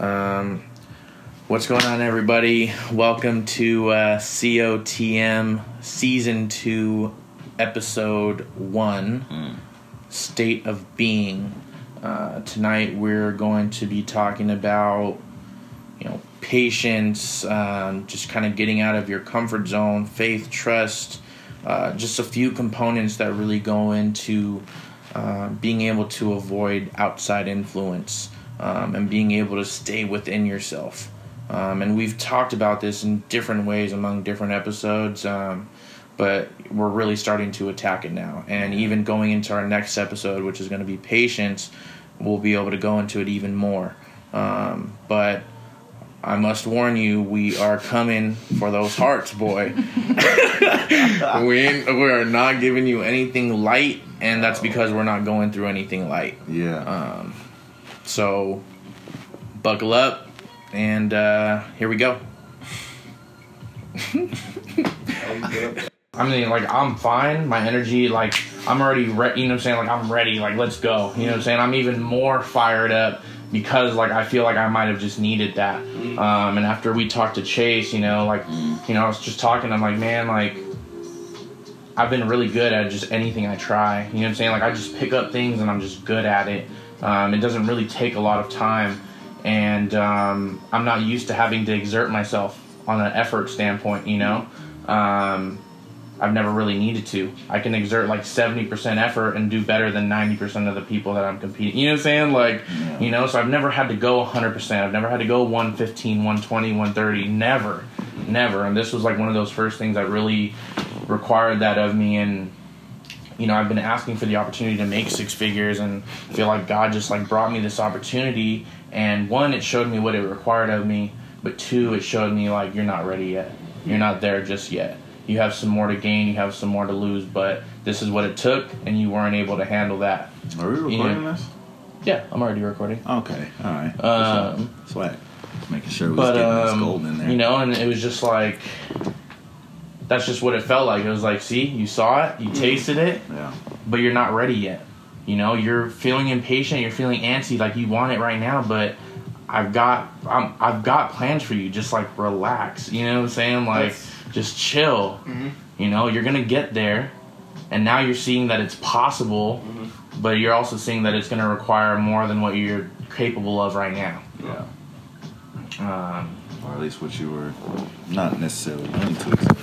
Um, what's going on, everybody? Welcome to uh, COTM Season 2, Episode 1 State of Being. Uh, tonight, we're going to be talking about you know patience um, just kind of getting out of your comfort zone faith trust uh, just a few components that really go into uh, being able to avoid outside influence um, and being able to stay within yourself um, and we've talked about this in different ways among different episodes um, but we're really starting to attack it now and even going into our next episode which is going to be patience we'll be able to go into it even more um, but I must warn you, we are coming for those hearts, boy. we we are not giving you anything light, and that's because we're not going through anything light. Yeah. So, buckle up, and uh, here we go. I mean, like, I'm fine. My energy, like, I'm already, re- you know what I'm saying? Like, I'm ready. Like, let's go. You know what I'm saying? I'm even more fired up because, like, I feel like I might have just needed that. Um, and after we talked to Chase, you know, like, you know, I was just talking. I'm like, man, like, I've been really good at just anything I try. You know what I'm saying? Like, I just pick up things and I'm just good at it. Um, it doesn't really take a lot of time. And um, I'm not used to having to exert myself on an effort standpoint, you know? Um, I've never really needed to. I can exert like 70% effort and do better than 90% of the people that I'm competing. You know what I'm saying? Like, Yeah. you know, so I've never had to go 100%. I've never had to go 115, 120, 130. Never. Never. And this was like one of those first things that really required that of me and you know, I've been asking for the opportunity to make six figures and feel like God just like brought me this opportunity and one it showed me what it required of me, but two it showed me like you're not ready yet. You're not there just yet. You have some more to gain, you have some more to lose, but this is what it took and you weren't able to handle that. Are we recording Yeah. this? Yeah, I'm already recording. Okay. All right. Um, Sweat. Making sure we but was getting this um, gold in there. you know, and it was just like that's just what it felt like. It was like, see, you saw it, you tasted it, Yeah. but you're not ready yet. You know, you're feeling impatient, you're feeling antsy, like you want it right now, but I've got I'm, I've got plans for you. Just like relax. You know what I'm saying? Like That's- just chill. Mhm. You know, you're gonna get there, and now you're seeing that it's possible, but you're also seeing that it's gonna require more than what you're capable of right now. Yeah. Um, Or at least what you were not necessarily willing to accept.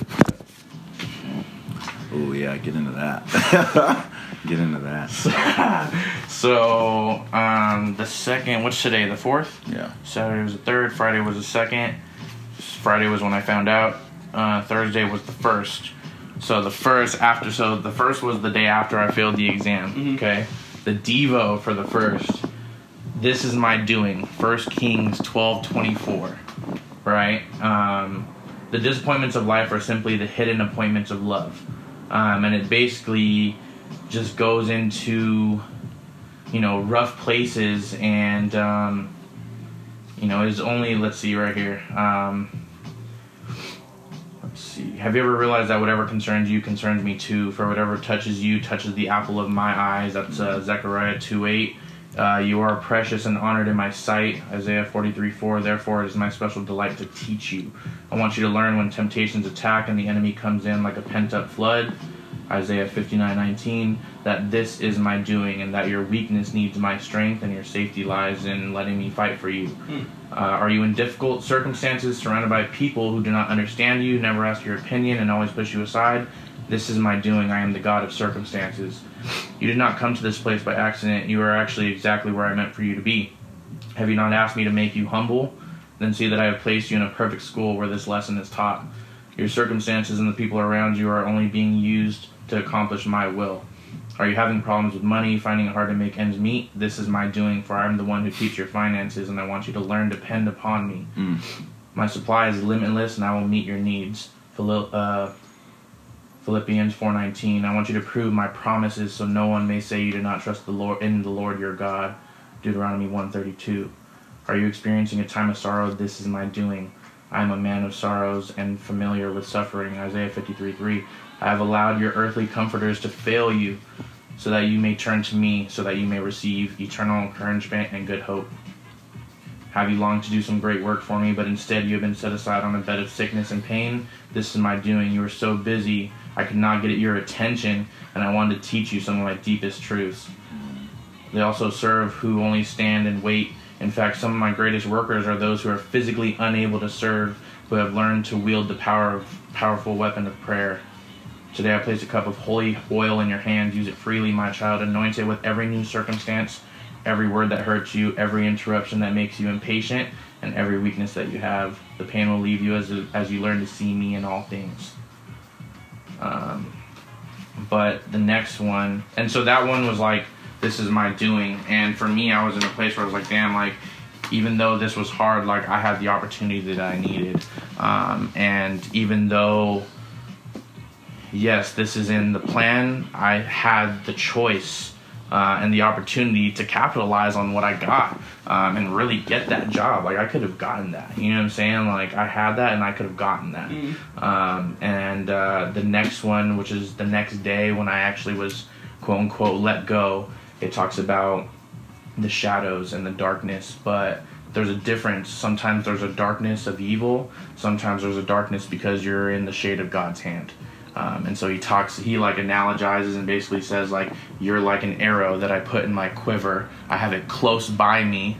Oh yeah, get into that. get into that. so um, the second, what's today? The fourth. Yeah. Saturday was the third. Friday was the second. Friday was when I found out. Uh, Thursday was the first. So the first after. So the first was the day after I failed the exam. Mhm. Okay. The Devo for the first. This is my doing. First Kings twelve twenty four. Right. Um, the disappointments of life are simply the hidden appointments of love, um, and it basically just goes into you know rough places and. Um, you know, is only let's see right here. Um, let's see. Have you ever realized that whatever concerns you concerns me too? For whatever touches you touches the apple of my eyes. That's uh, Zechariah two eight. Uh, you are precious and honored in my sight. Isaiah 43 4. Therefore, it is my special delight to teach you. I want you to learn when temptations attack and the enemy comes in like a pent up flood. Isaiah 59 19. That this is my doing and that your weakness needs my strength and your safety lies in letting me fight for you. Uh, are you in difficult circumstances, surrounded by people who do not understand you, never ask your opinion, and always push you aside? This is my doing. I am the God of circumstances. You did not come to this place by accident. You are actually exactly where I meant for you to be. Have you not asked me to make you humble? Then see that I have placed you in a perfect school where this lesson is taught. Your circumstances and the people around you are only being used to accomplish my will. Are you having problems with money, finding it hard to make ends meet? This is my doing, for I am the one who keeps your finances, and I want you to learn to depend upon me. Mm. My supply is limitless, and I will meet your needs. Phil- uh, Philippians 4:19. I want you to prove my promises, so no one may say you do not trust the Lord in the Lord your God. Deuteronomy 1:32. Are you experiencing a time of sorrow? This is my doing. I am a man of sorrows and familiar with suffering. Isaiah 53:3. I have allowed your earthly comforters to fail you, so that you may turn to me, so that you may receive eternal encouragement and good hope. Have you longed to do some great work for me, but instead you have been set aside on a bed of sickness and pain? This is my doing. You were so busy, I could not get your attention, and I wanted to teach you some of my deepest truths. They also serve who only stand and wait. In fact, some of my greatest workers are those who are physically unable to serve, who have learned to wield the power of powerful weapon of prayer. Today I place a cup of holy oil in your hand. Use it freely, my child. Anoint it with every new circumstance every word that hurts you, every interruption that makes you impatient, and every weakness that you have. The pain will leave you as, as you learn to see me in all things. Um, but the next one, and so that one was like, this is my doing. And for me, I was in a place where I was like, damn, like, even though this was hard, like, I had the opportunity that I needed. Um, and even though, yes, this is in the plan, I had the choice uh, and the opportunity to capitalize on what I got um, and really get that job. Like I could have gotten that. You know what I'm saying? Like I had that and I could have gotten that. Mm. Um, and uh, the next one, which is the next day when I actually was quote unquote let go, it talks about the shadows and the darkness, but there's a difference. Sometimes there's a darkness of evil. Sometimes there's a darkness because you're in the shade of God's hand. Um, and so he talks, he like analogizes and basically says like, you're like an arrow that I put in my quiver. I have it close by me,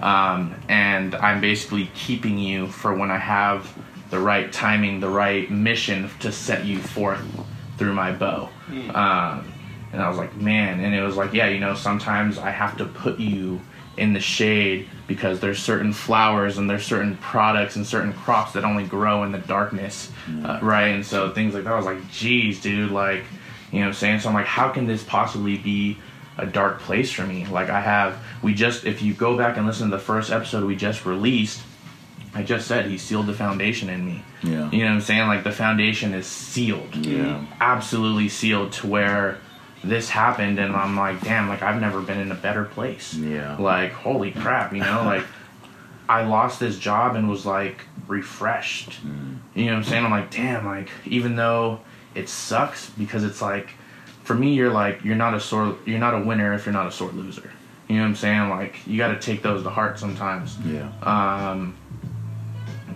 um, and I'm basically keeping you for when I have the right timing, the right mission to set you forth through my bow. Mm. Um, and I was like, man, and it was like, yeah, you know, sometimes I have to put you in the shade because there's certain flowers and there's certain products and certain crops that only grow in the darkness, mm. uh, right? And so things like that. I was like, geez, dude, like, you know, I'm saying. So I'm like, how can this possibly be a dark place for me? Like, I have, we just, if you go back and listen to the first episode we just released, I just said he sealed the foundation in me. Yeah. You know what I'm saying? Like the foundation is sealed. Yeah. Absolutely sealed to where this happened and I'm like, damn, like I've never been in a better place. Yeah. Like, holy crap, you know, like I lost this job and was like refreshed. Mm. You know what I'm saying? I'm like, damn, like even though it sucks because it's like for me you're like you're not a sore you're not a winner if you're not a sore loser. You know what I'm saying? Like you got to take those to heart sometimes. Yeah. Um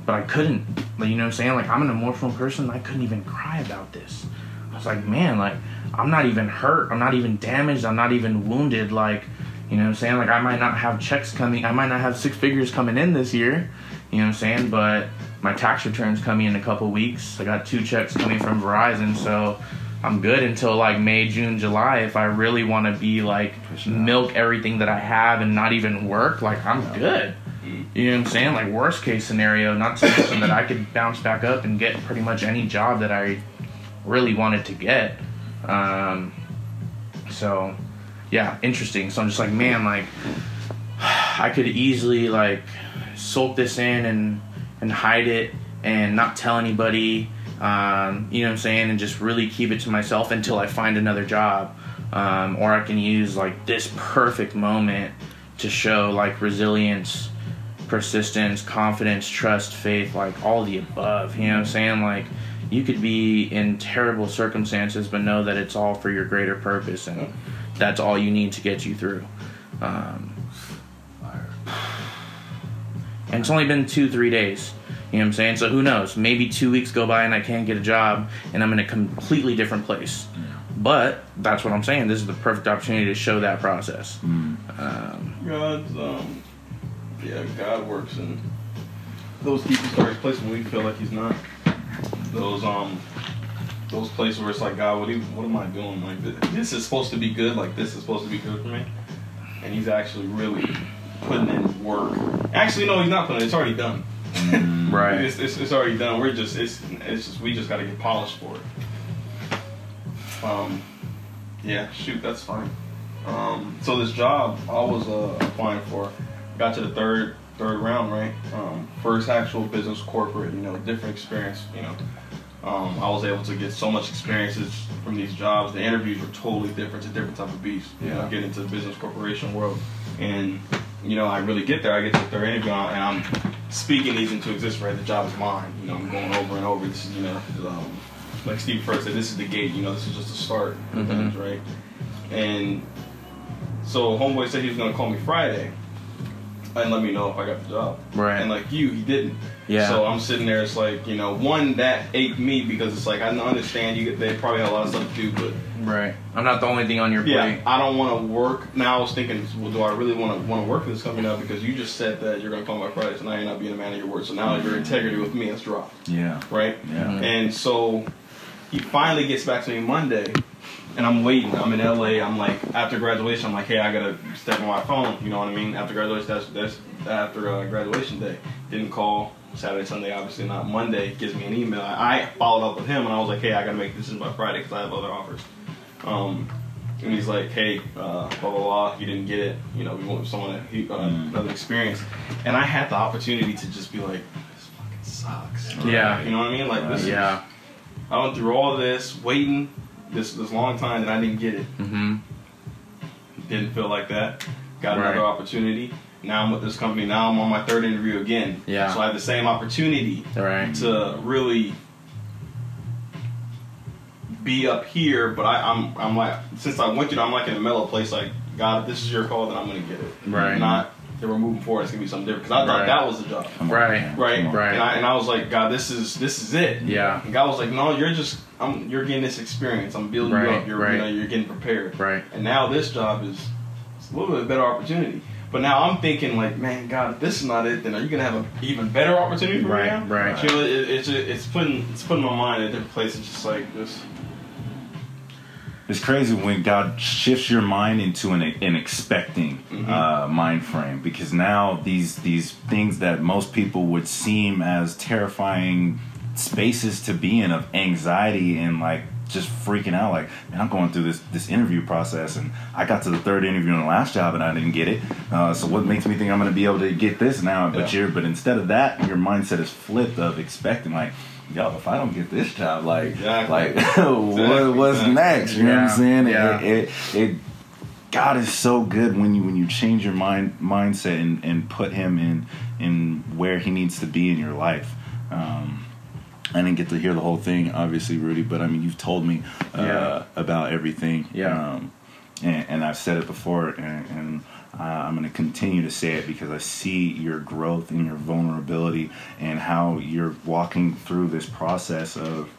but I couldn't. Like, you know what I'm saying? Like I'm an emotional person. I couldn't even cry about this. I was like, man, like I'm not even hurt. I'm not even damaged. I'm not even wounded. Like, you know what I'm saying? Like, I might not have checks coming. I might not have six figures coming in this year. You know what I'm saying? But my tax returns coming in a couple weeks. I got two checks coming from Verizon, so I'm good until like May, June, July. If I really want to be like milk everything that I have and not even work, like I'm good. You know what I'm saying? Like worst case scenario, not to mention that I could bounce back up and get pretty much any job that I really wanted to get. Um, so, yeah, interesting. So I'm just like, man, like, I could easily like soak this in and and hide it and not tell anybody. Um, you know what I'm saying, and just really keep it to myself until I find another job. Um, or I can use like this perfect moment to show like resilience, persistence, confidence, trust, faith, like all the above. You know what I'm saying? Like you could be in terrible circumstances, but know that it's all for your greater purpose, and that's all you need to get you through. Um, and it's only been two, three days. You know what I'm saying? So who knows? Maybe two weeks go by and I can't get a job, and I'm in a completely different place. But that's what I'm saying. This is the perfect opportunity to show that process. Mm. Um, God's, um, yeah, God works in those deepest, darkest places when we feel like He's not those um those places where it's like God, what, you, what am I doing? Like this is supposed to be good. Like this is supposed to be good for me, and He's actually really putting in work. Actually, no, He's not putting. it. It's already done. Mm, right. it's, it's, it's, already done. We're just it's it's just we just got to get polished for it. Um, yeah, shoot, that's fine. Um, so this job I was uh, applying for, got to the third third round, right? Um, first actual business, corporate, you know, different experience, you know. Um, I was able to get so much experiences from these jobs. The interviews were totally different. It's a different type of beast. You know, get into the business corporation world, and you know, I really get there. I get to the third interview, and I'm speaking these into existence. Right, the job is mine. You know, I'm going over and over. This is, you know, um, like Steve first said, this is the gate. You know, this is just the start, mm-hmm. things, right? And so, homeboy said he was going to call me Friday, and let me know if I got the job. Right. And like you, he didn't. Yeah. So I'm sitting there. It's like you know, one that ate me because it's like I understand you. They probably have a lot of stuff to do, but Right. I'm not the only thing on your yeah, plate. I don't want to work. Now I was thinking, well, do I really want to want to work for this company now? Because you just said that you're going to call my Friday, so now you're not being a man of your word. So now your integrity with me has dropped, Yeah. right? Yeah. And so he finally gets back to me Monday, and I'm waiting. I'm in LA. I'm like after graduation. I'm like, hey, I gotta step on my phone. You know what I mean? After graduation, that's that's after uh, graduation day. Didn't call Saturday, Sunday, obviously not. Monday gives me an email. I I followed up with him, and I was like, hey, I gotta make this by Friday because I have other offers. Um, and he's like, hey, uh, blah blah blah. You didn't get it. You know, we want someone that he, uh, Mm. another experience. And I had the opportunity to just be like, this fucking sucks. Yeah. You know what I mean? Like this. is- Yeah. I went through all this waiting this this long time and I didn't get it. Mm-hmm. Didn't feel like that. Got Right. another opportunity. Now I'm with this company. Now I'm on my third interview again. Yeah. So I have the same opportunity Right. to really be up here, but I, I'm I'm like since I went through, I'm like in a mellow place. Like God, if this is your call, then I'm gonna get it. Right. Not that we're moving forward. It's gonna be something different because I thought Right. that was the job. Right. Right, Right. and I, and I was like, God, this is this is it. Yeah. And God was like, No, you're just I'm you're getting this experience. I'm building you up. You're right. you know you're getting prepared. Right. And now this job is it's a little bit better opportunity. But now I'm thinking like, man, God, if this is not it, then are you gonna have an even better opportunity for Right, me now? right. You know, it, it's it's putting it's putting my mind in a different place. It's just like this. It's crazy when God shifts your mind into an, an expecting Mhm. uh, mind frame because now these these things that most people would seem as terrifying spaces to be in of anxiety and like just freaking out like man I'm going through this this interview process and I got to the third interview in the last job and I didn't get it uh, so what makes me think I'm going to be able to get this now but Yeah. you're but instead of that your mindset is flipped of expecting like yo if I don't get this job like Exactly. like what, what's Exactly. next you know what I'm saying? yeah. It, it, it, God is so good when you when you change your mind mindset and, and put Him in in where He needs to be in your life. Um, I didn't get to hear the whole thing, obviously, Rudy, but I mean, you've told me uh, Yeah. about everything. Yeah. Um, and, and I've said it before, and, and uh, I'm going to continue to say it because I see your growth and your vulnerability and how you're walking through this process of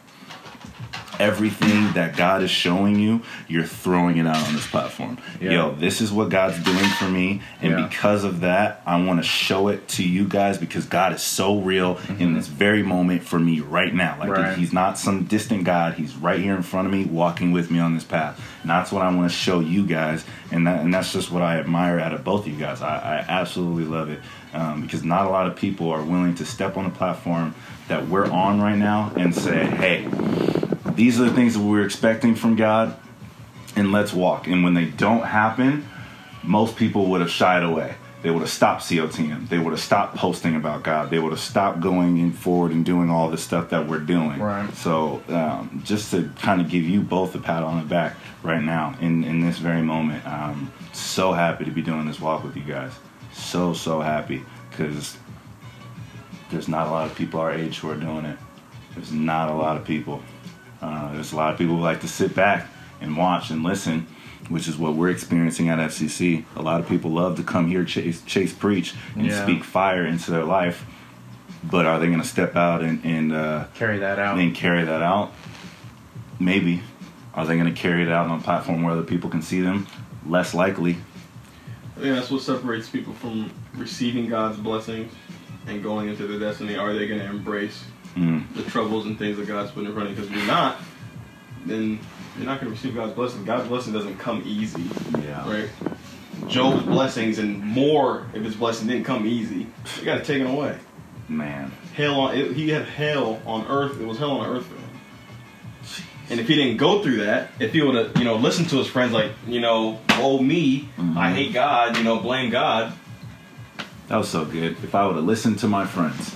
everything that God is showing you, you're throwing it out on this platform. Yeah. Yo, this is what God's doing for me, and Yeah. because of that, I want to show it to you guys because God is so real in this very moment for me right now. Like Mm-hmm. Right. He's not some distant God; He's right here in front of me, walking with me on this path. And that's what I want to show you guys, and that, and that's just what I admire out of both of you guys. I, I absolutely love it um, because not a lot of people are willing to step on the platform that we're on right now and say, "Hey." These are the things that we're expecting from God, and let's walk. And when they don't happen, most people would have shied away. They would have stopped COTM. They would have stopped posting about God. They would have stopped going in forward and doing all the stuff that we're doing. Right. So, um, just to kind of give you both a pat on the back right now in, in this very moment, I'm so happy to be doing this walk with you guys. So, so happy because there's not a lot of people our age who are doing it. There's not a lot of people. Uh, there's a lot of people who like to sit back and watch and listen, which is what we're experiencing at FCC. A lot of people love to come here, chase, chase preach, and Yeah. speak fire into their life. But are they going to step out and, and uh, Carry that out. then carry that out? Maybe. Are they going to carry it out on a platform where other people can see them? Less likely. I think that's what separates people from receiving God's blessings and going into their destiny. Are they going to embrace Mm. the troubles and things that God's putting in front of you? Because if you're not, then you're not going to receive God's blessing. God's blessing doesn't come easy, Yeah. right? Job's blessings and more, if his blessing didn't come easy, he got it taken away. Man. Hell on, it, he had hell on earth. It was hell on earth for him. And if he didn't go through that, if he would have, you know, listened to his friends, like, you know, oh me, Mhm. I hate God, you know, blame God, That was so good. If I would have listened to my friends,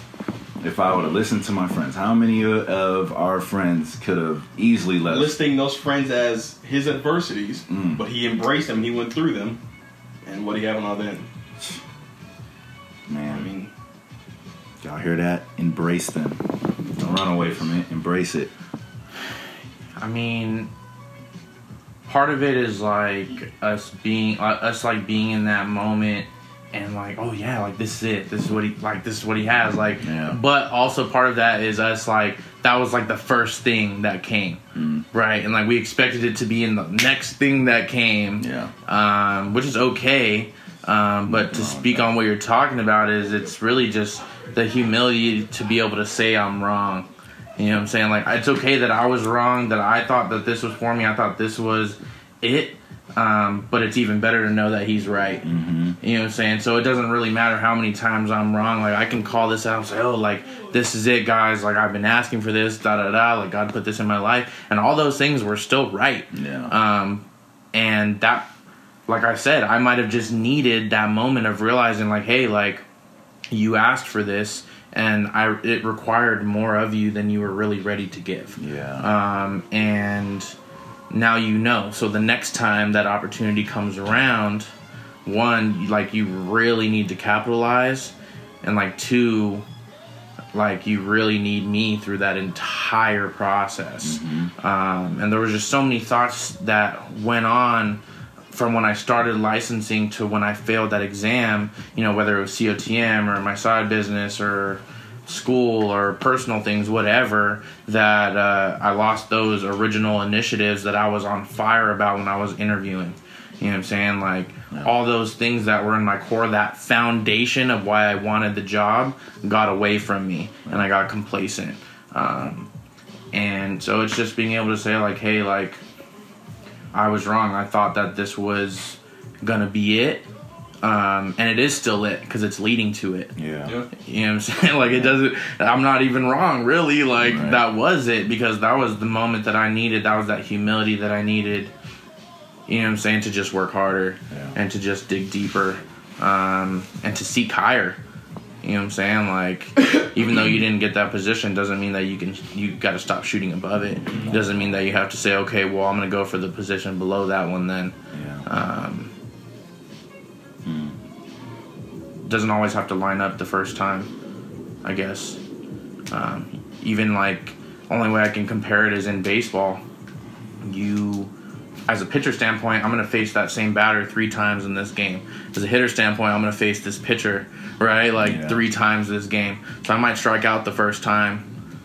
if I would have listened to my friends, how many of- of our friends could have easily left? listing those friends as his adversities, Mm. but he embraced them, he went through them, and what do you have on all other end? I mean, y'all hear that? Embrace them. Don't run away from it. Embrace it. I mean, part of it is like us being uh, us like being in that moment and like oh yeah like this is it. This is what he like this is what he has like Yeah. but also part of that is us like that was like the first thing that came Mm. right? And like we expected it to be in the next thing that came Yeah. um, which is okay um, but to speak on what you're talking about is it's really just the humility to be able to say i'm wrong. You know what i'm saying? Like it's okay that i was wrong that i thought that this was for me. I thought this was it um, but it's even better to know that he's right Mm-hmm. you know what I'm saying? So it doesn't really matter how many times I'm wrong. Like I can call this out and say, "Oh, like this is it, guys. Like I've been asking for this, da da da. Like God put this in my life, and all those things were still right." Yeah. Um, and that, like I said, I might have just needed that moment of realizing, like, hey, like you asked for this, and I it required more of you than you were really ready to give yeah. um, and now you know. So the next time that opportunity comes around, one, like you really need to capitalize, and like two, like you really need me through that entire process. Um, and there was just so many thoughts that went on from when I started licensing to when I failed that exam, you know, whether it was COTM or my side business or school or personal things, whatever, that uh, I lost those original initiatives that I was on fire about when I was interviewing. You know what I'm saying? Like all those things that were in my core, that foundation of why I wanted the job got away from me and I got complacent. Um, and so it's just being able to say, like, hey, like, I was wrong. I thought that this was gonna be it, um, and it is still it because it's leading to it. yeah. Yeah. You know what I'm saying? Like it doesn't. I'm not even wrong, really. Like Right. that was it because that was the moment that I needed. That was that humility that I needed. You know what I'm saying? To just work harder Yeah. and to just dig deeper, um, and to seek higher. You know what I'm saying? Like, even though you didn't get that position, doesn't mean that you can. You got to stop shooting above it. Doesn't mean that you have to say, okay, well, I'm gonna go for the position below that one then. Yeah. Um, doesn't always have to line up the first time, I guess. Um, even like, only way I can compare it is in baseball. You, as a pitcher standpoint, I'm going to face that same batter three times in this game. As a hitter standpoint, I'm going to face this pitcher, right? Like Yeah. three times this game. So I might strike out the first time,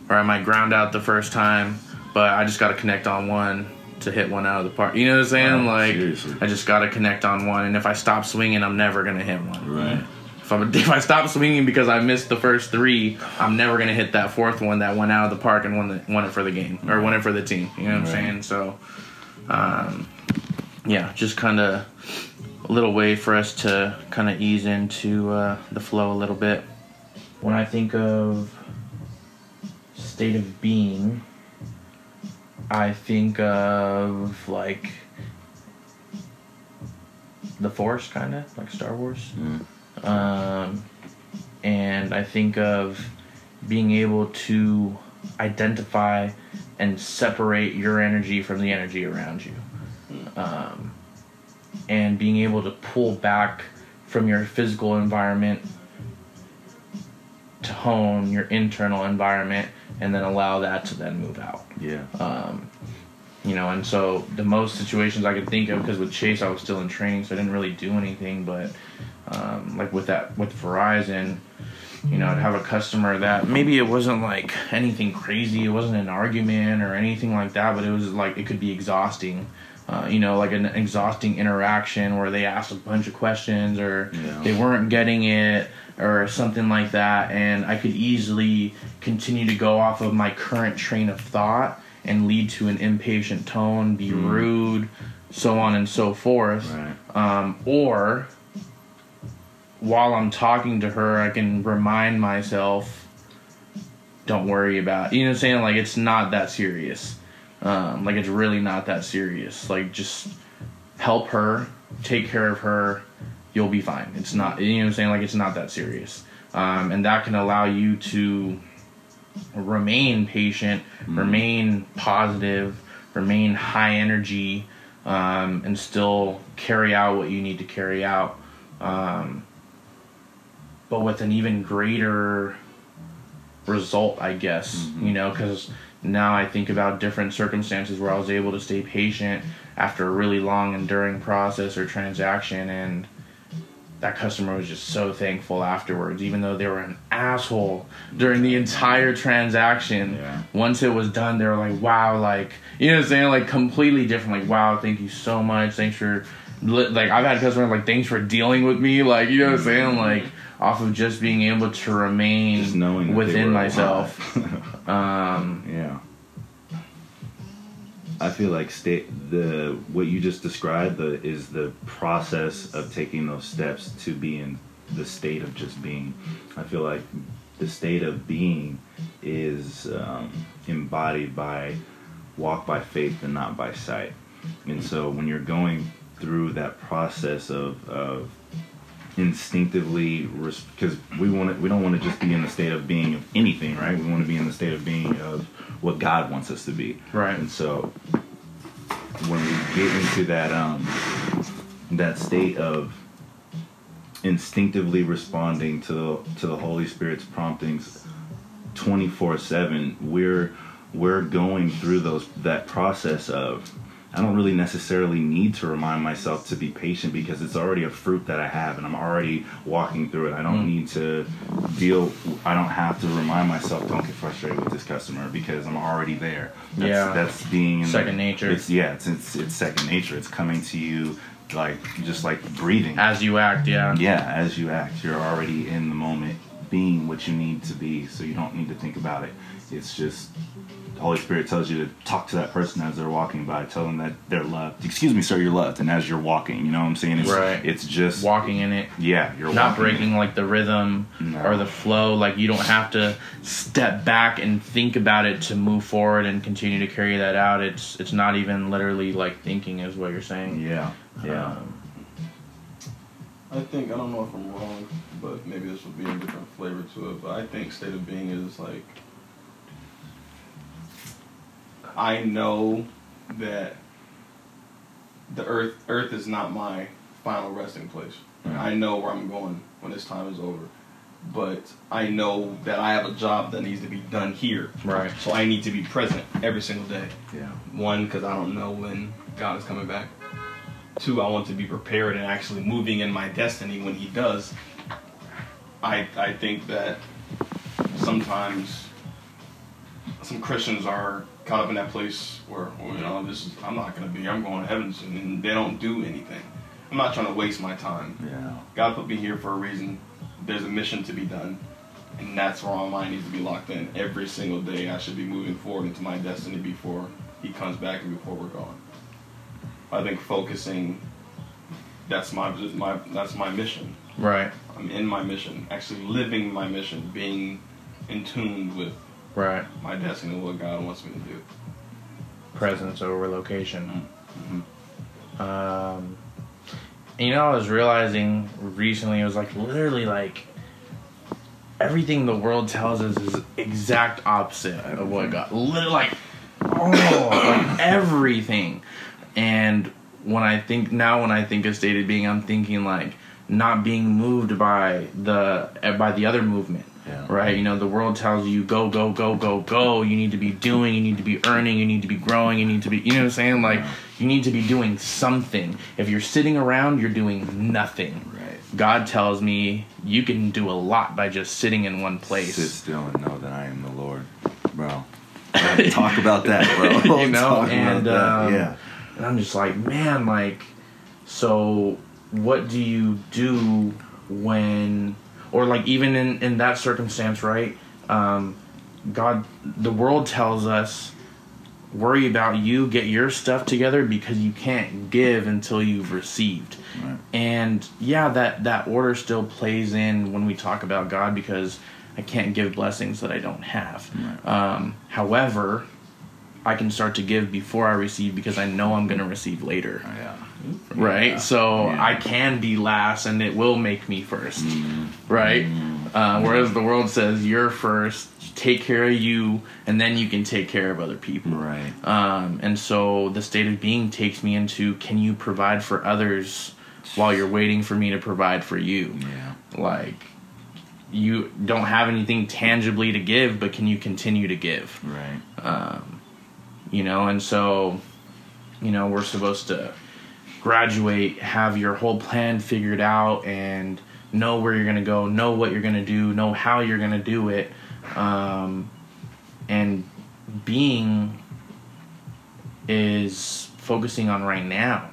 or I might ground out the first time, but I just got to connect on one to hit one out of the park. You know what I'm saying? Wow, like, seriously. I just got to connect on one, and if I stop swinging, I'm never going to hit one. Right. If, I'm, if I stop swinging because I missed the first three, I'm never gonna hit that fourth one that went out of the park and won the won it for the game or won it for the team. You know what I'm Right. saying? So, um, yeah, just kind of a little way for us to kind of ease into uh, the flow a little bit. When I think of state of being, I think of like the Force, kind of like Star Wars Mm. Um, and I think of being able to identify and separate your energy from the energy around you, um, and being able to pull back from your physical environment to hone your internal environment, and then allow that to then move out Yeah. um, you know, and so the most situations I could think of, because with Chase I was still in training, so I didn't really do anything. But um, like with that, with Verizon, you know, I'd have a customer that maybe it wasn't like anything crazy, it wasn't an argument or anything like that, but it was like it could be exhausting. Uh, you know, like an exhausting interaction where they asked a bunch of questions or Yeah. they weren't getting it or something like that, and I could easily continue to go off of my current train of thought and lead to an impatient tone, be rude, so on and so forth. Right. Um, or while I'm talking to her, I can remind myself, don't worry about You know what I'm saying? Like, it's not that serious. Um, like, it's really not that serious. Like, just help her, take care of her, you'll be fine. It's not, you know what I'm saying? Like, it's not that serious. Um, and that can allow you to remain patient, remain positive, remain high energy, um, and still carry out what you need to carry out. Um, but with an even greater result, I guess, mm-hmm. you know, because now I think about different circumstances where I was able to stay patient after a really long, enduring process or transaction, and that customer was just so thankful afterwards, even though they were an asshole during the entire transaction. Yeah. Once it was done, they were like, "Wow!" Like you know what I'm saying? Like completely different. Like, "Wow! Thank you so much. Thanks for." Like I've had customers like, "Thanks for dealing with me." Like you know what I'm saying? Like off of just being able to remain Just knowing within myself. Um, Yeah. I feel like state the what you just described the, is the process of taking those steps to be in the state of just being. I feel like the state of being is um, embodied by walk by faith and not by sight. And so when you're going through that process of, of instinctively because we want to we don't want to just be in the state of being of anything right we want to be in the state of being of what god wants us to be Right. and so when we get into that um that state of instinctively responding to the, to the holy spirit's promptings 24/7 we're we're going through those that process of I don't really necessarily need to remind myself to be patient because it's already a fruit that I have and I'm already walking through it. I don't Mm. need to deal I don't have to remind myself don't get frustrated with this customer because I'm already there. That's, Yeah. that's being in Second nature. It's yeah, it's, it's it's second nature. It's coming to you like just like breathing. as you act, yeah. Yeah, as you act, you're already in the moment, being what you need to be, so you don't need to think about it. It's just the Holy Spirit tells you to talk to that person as they're walking by, tell them that they're loved. Excuse me, sir, you're loved. And as you're walking, you know what I'm saying? It's, Right. It's just Walking in it. yeah, you're not walking breaking like the rhythm No. or the flow like you don't have to step back and think about it to move forward and continue to carry that out it's it's not even literally like thinking is what you're saying Yeah, yeah. Um, I think I don't know if I'm wrong, but maybe this will be a different flavor to it. But I think state of being is like I know that the earth earth is not my final resting place. Yeah. I know where I'm going when this time is over. But I know that I have a job that needs to be done here. right So I need to be present every single day. yeah. One, because I don't know when God is coming back. Two, I want to be prepared and actually moving in my destiny when He does. I I think that sometimes some Christians are caught up in that place where you know this is I'm not going to be I'm going to heaven soon and they don't do anything. I'm not trying to waste my time. Yeah. God put me here for a reason. There's a mission to be done. And that's where my mind needs to be locked in. Every single day, I should be moving forward into my destiny before He comes back and before we're gone. I think focusing. That's my my that's my mission. right I'm in my mission, actually living my mission, being in tune with right. My destiny what God wants me to do. presence over location. Mhm. um you know i was realizing recently it was like literally like everything the world tells us is exact opposite of what god literally like oh like everything. And when i think now when i think of stated being i'm thinking like not being moved by the by the other movement Yeah. right you know the world tells you go go go go go you need to be doing you need to be earning you need to be growing you need to be you know what i'm saying like Yeah. you need to be doing something if you're sitting around you're doing nothing Right. god tells me you can do a lot by just sitting in one place Sit still and know that I am the Lord, bro. Talk about that, bro. You know, Talk and, um, yeah. And I'm just like, man, like, so what do you do when, or like even in in that circumstance, right? Um, God, the world tells us, worry about you, get your stuff together because you can't give until you've received. Right. And yeah, that that order still plays in when we talk about God because I can't give blessings that I don't have. Right. Um, however, I can start to give before I receive because I know I'm going to receive later. Yeah. Right? Yeah. So Yeah. I can be last and it will make me 1st Mhm. Right? Mhm. Uh, whereas the world says you're first, take care of you, and then you can take care of other people. Right. Um, and so the state of being takes me into can you provide for others while you're waiting for me to provide for you? Yeah. Like, you don't have anything tangibly to give, but can you continue to give? Right. Um, you know, and so, you know, we're supposed to graduate, have your whole plan figured out, and know where you're gonna go, know what you're gonna do, know how you're gonna do it, um, and being is focusing on right now,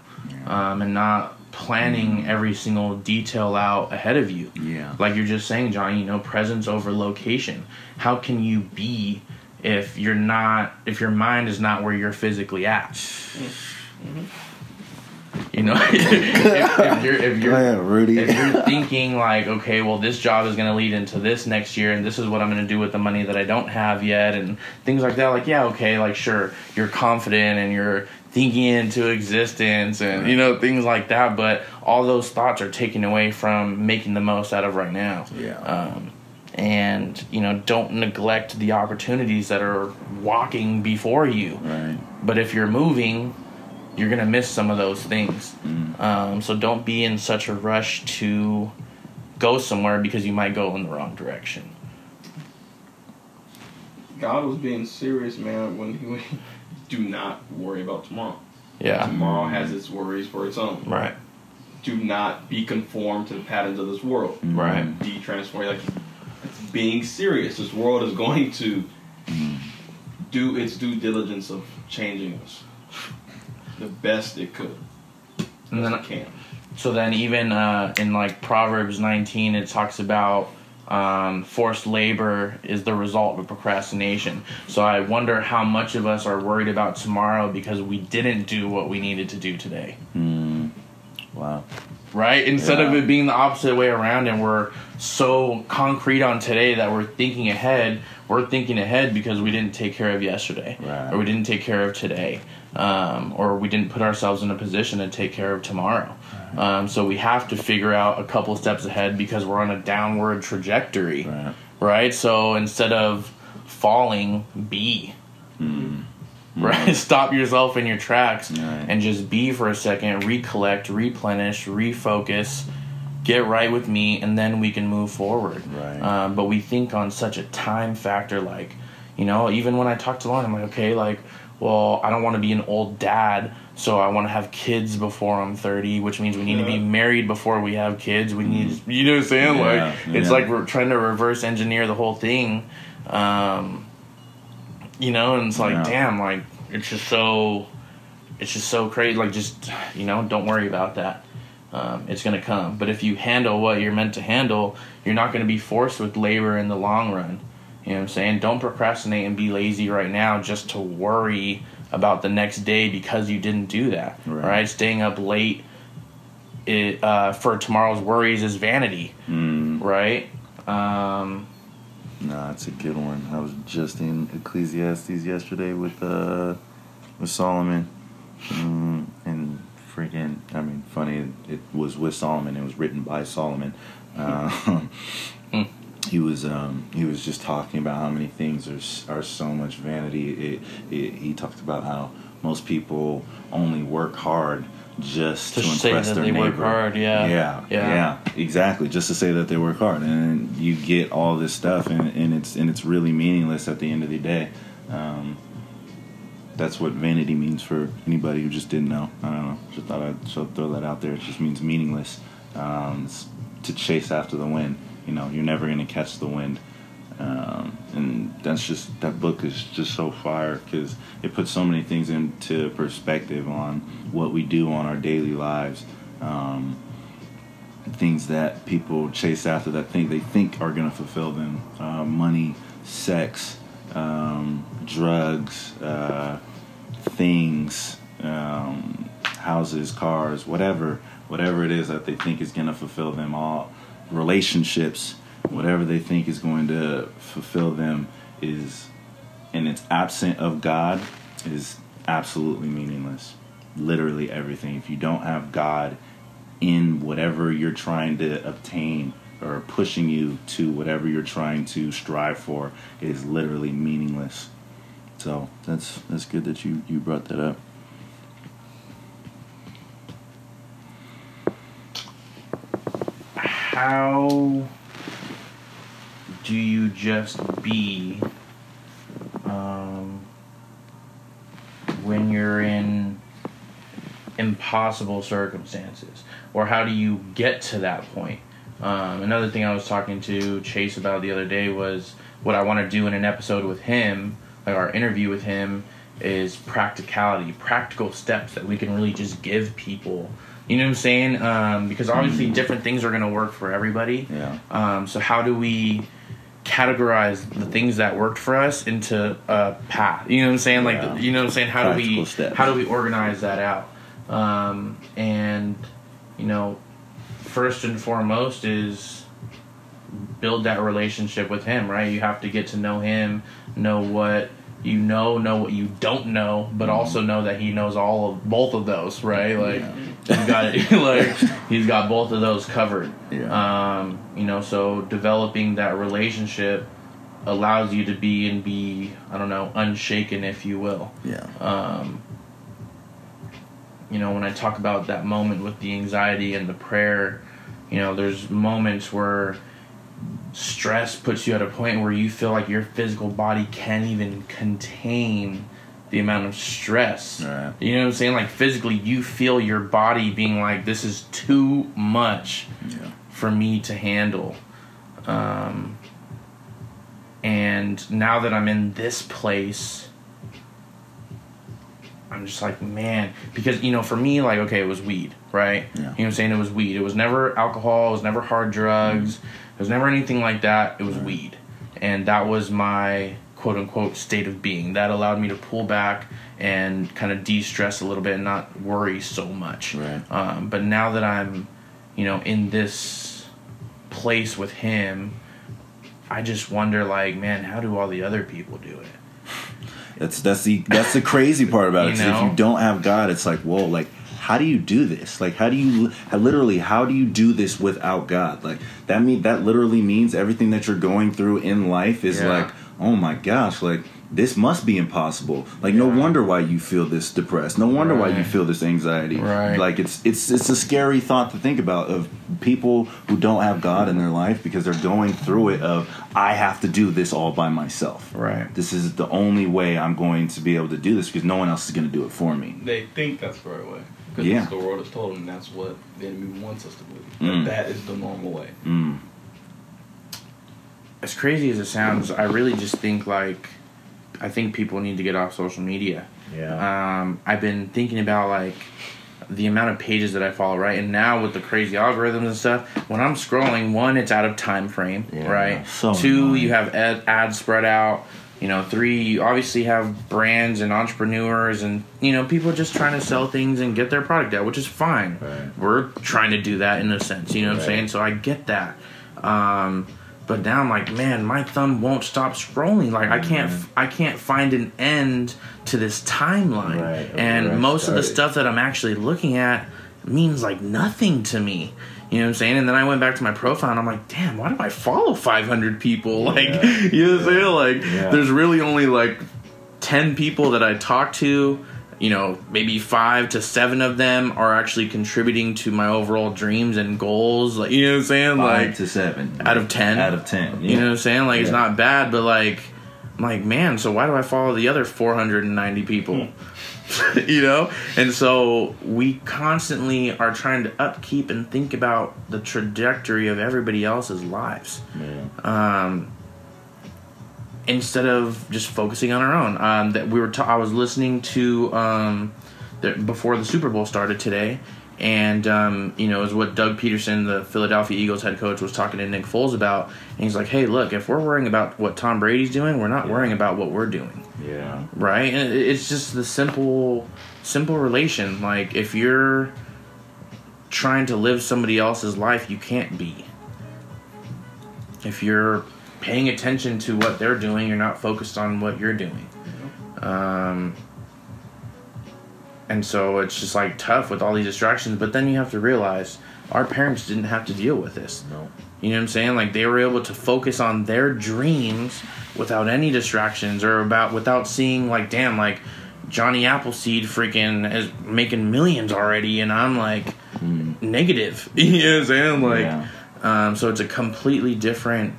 um, and not planning every single detail out ahead of you. Yeah. Like you're just saying, John, you know, presence over location. How can you be if you're not if your mind is not where you're physically at? You know, if, if you're if you're ahead, if you're thinking like, okay, well, this job is going to lead into this next year, and this is what I'm going to do with the money that I don't have yet, and things like that. Like, yeah, okay, like sure, you're confident and you're thinking into existence, and you know things like that. But all those thoughts are taken away from making the most out of right now. Yeah. Um, and you know, don't neglect the opportunities that are walking before you. right. But if you're moving, you're gonna miss some of those things. Mm. Um, so don't be in such a rush to go somewhere because you might go in the wrong direction. God was being serious, man, when he, when he do not worry about tomorrow. Yeah. Tomorrow has its worries for its own. Right. Do not be conformed to the patterns of this world. Mm. Right. Be transformed. Like being serious. This world is going to mm. do its due diligence of changing us the best it could. And then it can. So then, even uh, in like Proverbs 19, it talks about um, forced labor is the result of procrastination. So I wonder how much of us are worried about tomorrow because we didn't do what we needed to do today. Mm. Wow. Right? Instead of it being the opposite way around, and we're so concrete on today that we're thinking ahead. We're thinking ahead because we didn't take care of yesterday, Right. or we didn't take care of today, um, or we didn't put ourselves in a position to take care of tomorrow. Um, so we have to figure out a couple steps ahead because we're on a downward trajectory, Right. right? So instead of falling, be. Right, stop yourself in your tracks Right. and just be for a second. Recollect, replenish, refocus, get right with me, and then we can move forward. Right. Um, but we think on such a time factor, like, you know, even when I talk to Lauren, I'm like, okay, like, well, I don't want to be an old dad, so I want to have kids before I'm 30, which means we need to be married before we have kids. We need, you know what I'm saying? Yeah, like, it's like we're trying to reverse engineer the whole thing. Um, you know, and it's like, Yeah. damn, like, it's just so, it's just so crazy. Like, just, you know, don't worry about that. Um, it's going to come. But if you handle what you're meant to handle, you're not going to be forced with labor in the long run. You know what I'm saying? Don't procrastinate and be lazy right now just to worry about the next day because you didn't do that. Right. Right? Staying up late it, uh, for tomorrow's worries is vanity. Mm. Right? Um, No, it's a good one. I was just in Ecclesiastes yesterday with uh with Solomon, mm, and freaking. I mean, funny. It was with Solomon. It was written by Solomon. Um. He was um, he was just talking about how many things are are so much vanity. It, it, he talked about how most people only work hard just To impress that their they neighbor. work hard, yeah. yeah, Yeah. yeah, exactly. Just to say that they work hard, and you get all this stuff, and, and it's and it's really meaningless at the end of the day. Um, that's what vanity means for anybody who just didn't know. I don't know. Just thought I'd throw that out there. It just means meaningless. Um, to chase after the wind. You know, you're never gonna catch the wind. Um, and that's just that book is just so fire because it puts so many things into perspective on what we do on our daily lives. Um, things that people chase after that think they think are going to fulfill them uh, money sex um, drugs uh, things um, houses cars whatever whatever it is that they think is going to fulfill them all relationships whatever they think is going to fulfill them is and it's absent of god is absolutely meaningless. Literally everything. If you don't have god in whatever you're trying to obtain or pushing you to whatever you're trying to strive for it is literally meaningless. So that's that's good that you you brought that up how do you just be um, when you're in impossible circumstances, or how do you get to that point? Um, another thing I was talking to Chase about the other day was what I want to do in an episode with him, like our interview with him, is practicality, practical steps that we can really just give people. You know what I'm saying? Um, because obviously different things are going to work for everybody. Yeah. Um, so how do we categorize the things that worked for us into a path? You know what I'm saying? Like, Yeah. you know what I'm saying? How do we steps. how do we organize that out? Um, and you know, first and foremost is build that relationship with him. Right? You have to get to know him, know what you know, know what you don't know, but also know that he knows all of both of those. Right? Like. He's got it. like he's got both of those covered. Yeah. Um, you know, so developing that relationship allows you to be and be, I don't know, unshaken, if you will. Yeah. Um, you know, when I talk about that moment with the anxiety and the prayer, you know, there's moments where stress puts you at a point where you feel like your physical body can't even contain the amount of stress. Right. You know what I'm saying? Like physically, you feel your body being like, this is too much Yeah. for me to handle. Um, and now that I'm in this place, I'm just like, man, because, you know, for me, like, okay, it was weed, right? Yeah. You know what I'm saying? It was weed. It was never alcohol, it was never hard drugs, it was never anything like that. It was weed. And that was my quote unquote state of being. That allowed me to pull back and kind of de stress a little bit and not worry so much. Right. Um, but now that I'm, you know, in this place with him, I just wonder, like, man, how do all the other people do it? That's that's the that's the crazy part about it. You 'cause if you don't have God, it's like, whoa, like how do you do this? Like how do you how, literally how do you do this without God? Like that mean that literally means everything that you're going through in life is Yeah. like, oh my gosh, like this must be impossible. Like no wonder why you feel this depressed. No wonder why you feel this anxiety. Right. Like it's it's it's a scary thought to think about of people who don't have God in their life because they're going through it of I have to do this all by myself Right. this is the only way I'm going to be able to do this because no one else is going to do it for me. They think that's the right way. Because Yeah. the world has told them that's what the enemy wants us to believe. Mm. That that is the normal way. Mm. As crazy as it sounds, I really just think, like, I think people need to get off social media. Yeah. Um, I've been thinking about, like, the amount of pages that I follow, right? And now with the crazy algorithms and stuff, when I'm scrolling, one, it's out of time frame, Yeah, right? so Two, annoying. you have ad- ads spread out. You know, three, you obviously have brands and entrepreneurs and, you know, people just trying to sell things and get their product out, which is fine. Right. We're trying to do that in a sense, you know what I'm Right. saying? So I get that. Um, but now I'm like, man, my thumb won't stop scrolling. Like I can't, Mhm. I can't find an end to this timeline. Right, And I most of the stuff that I'm actually looking at means like nothing to me. You know what I'm saying? And then I went back to my profile and I'm like, damn, why do I follow 500 people? Like, you know what I'm saying? Like, Yeah. there's really only like 10 people that I talk to. You know, maybe five to seven of them are actually contributing to my overall dreams and goals. Like, you know what I'm saying? Five like, to seven. out of 10. Out of ten. you know what I'm saying? Like, it's not bad, but like, I'm like, man, so why do I follow the other 490 people? you know? And so we constantly are trying to upkeep and think about the trajectory of everybody else's lives Yeah. um, instead of just focusing on our own. Um, that we were, ta- I was listening to um, the, before the Super Bowl started today, and um, you know, is what Doug Pederson, the Philadelphia Eagles head coach, was talking to Nick Foles about. And he's like, "Hey, look, if we're worrying about what Tom Brady's doing, we're not worrying about what we're doing." Yeah. right and it's just the simple simple relation like if you're trying to live somebody else's life you can't be if you're paying attention to what they're doing you're not focused on what you're doing um and so it's just like tough with all these distractions but then you have to realize our parents didn't have to deal with this No. you know what I'm saying? Like they were able to focus on their dreams without any distractions or about without seeing like damn like Johnny Appleseed freaking is making millions already and I'm like negative. you know what I'm saying? Like Yeah. um so it's a completely different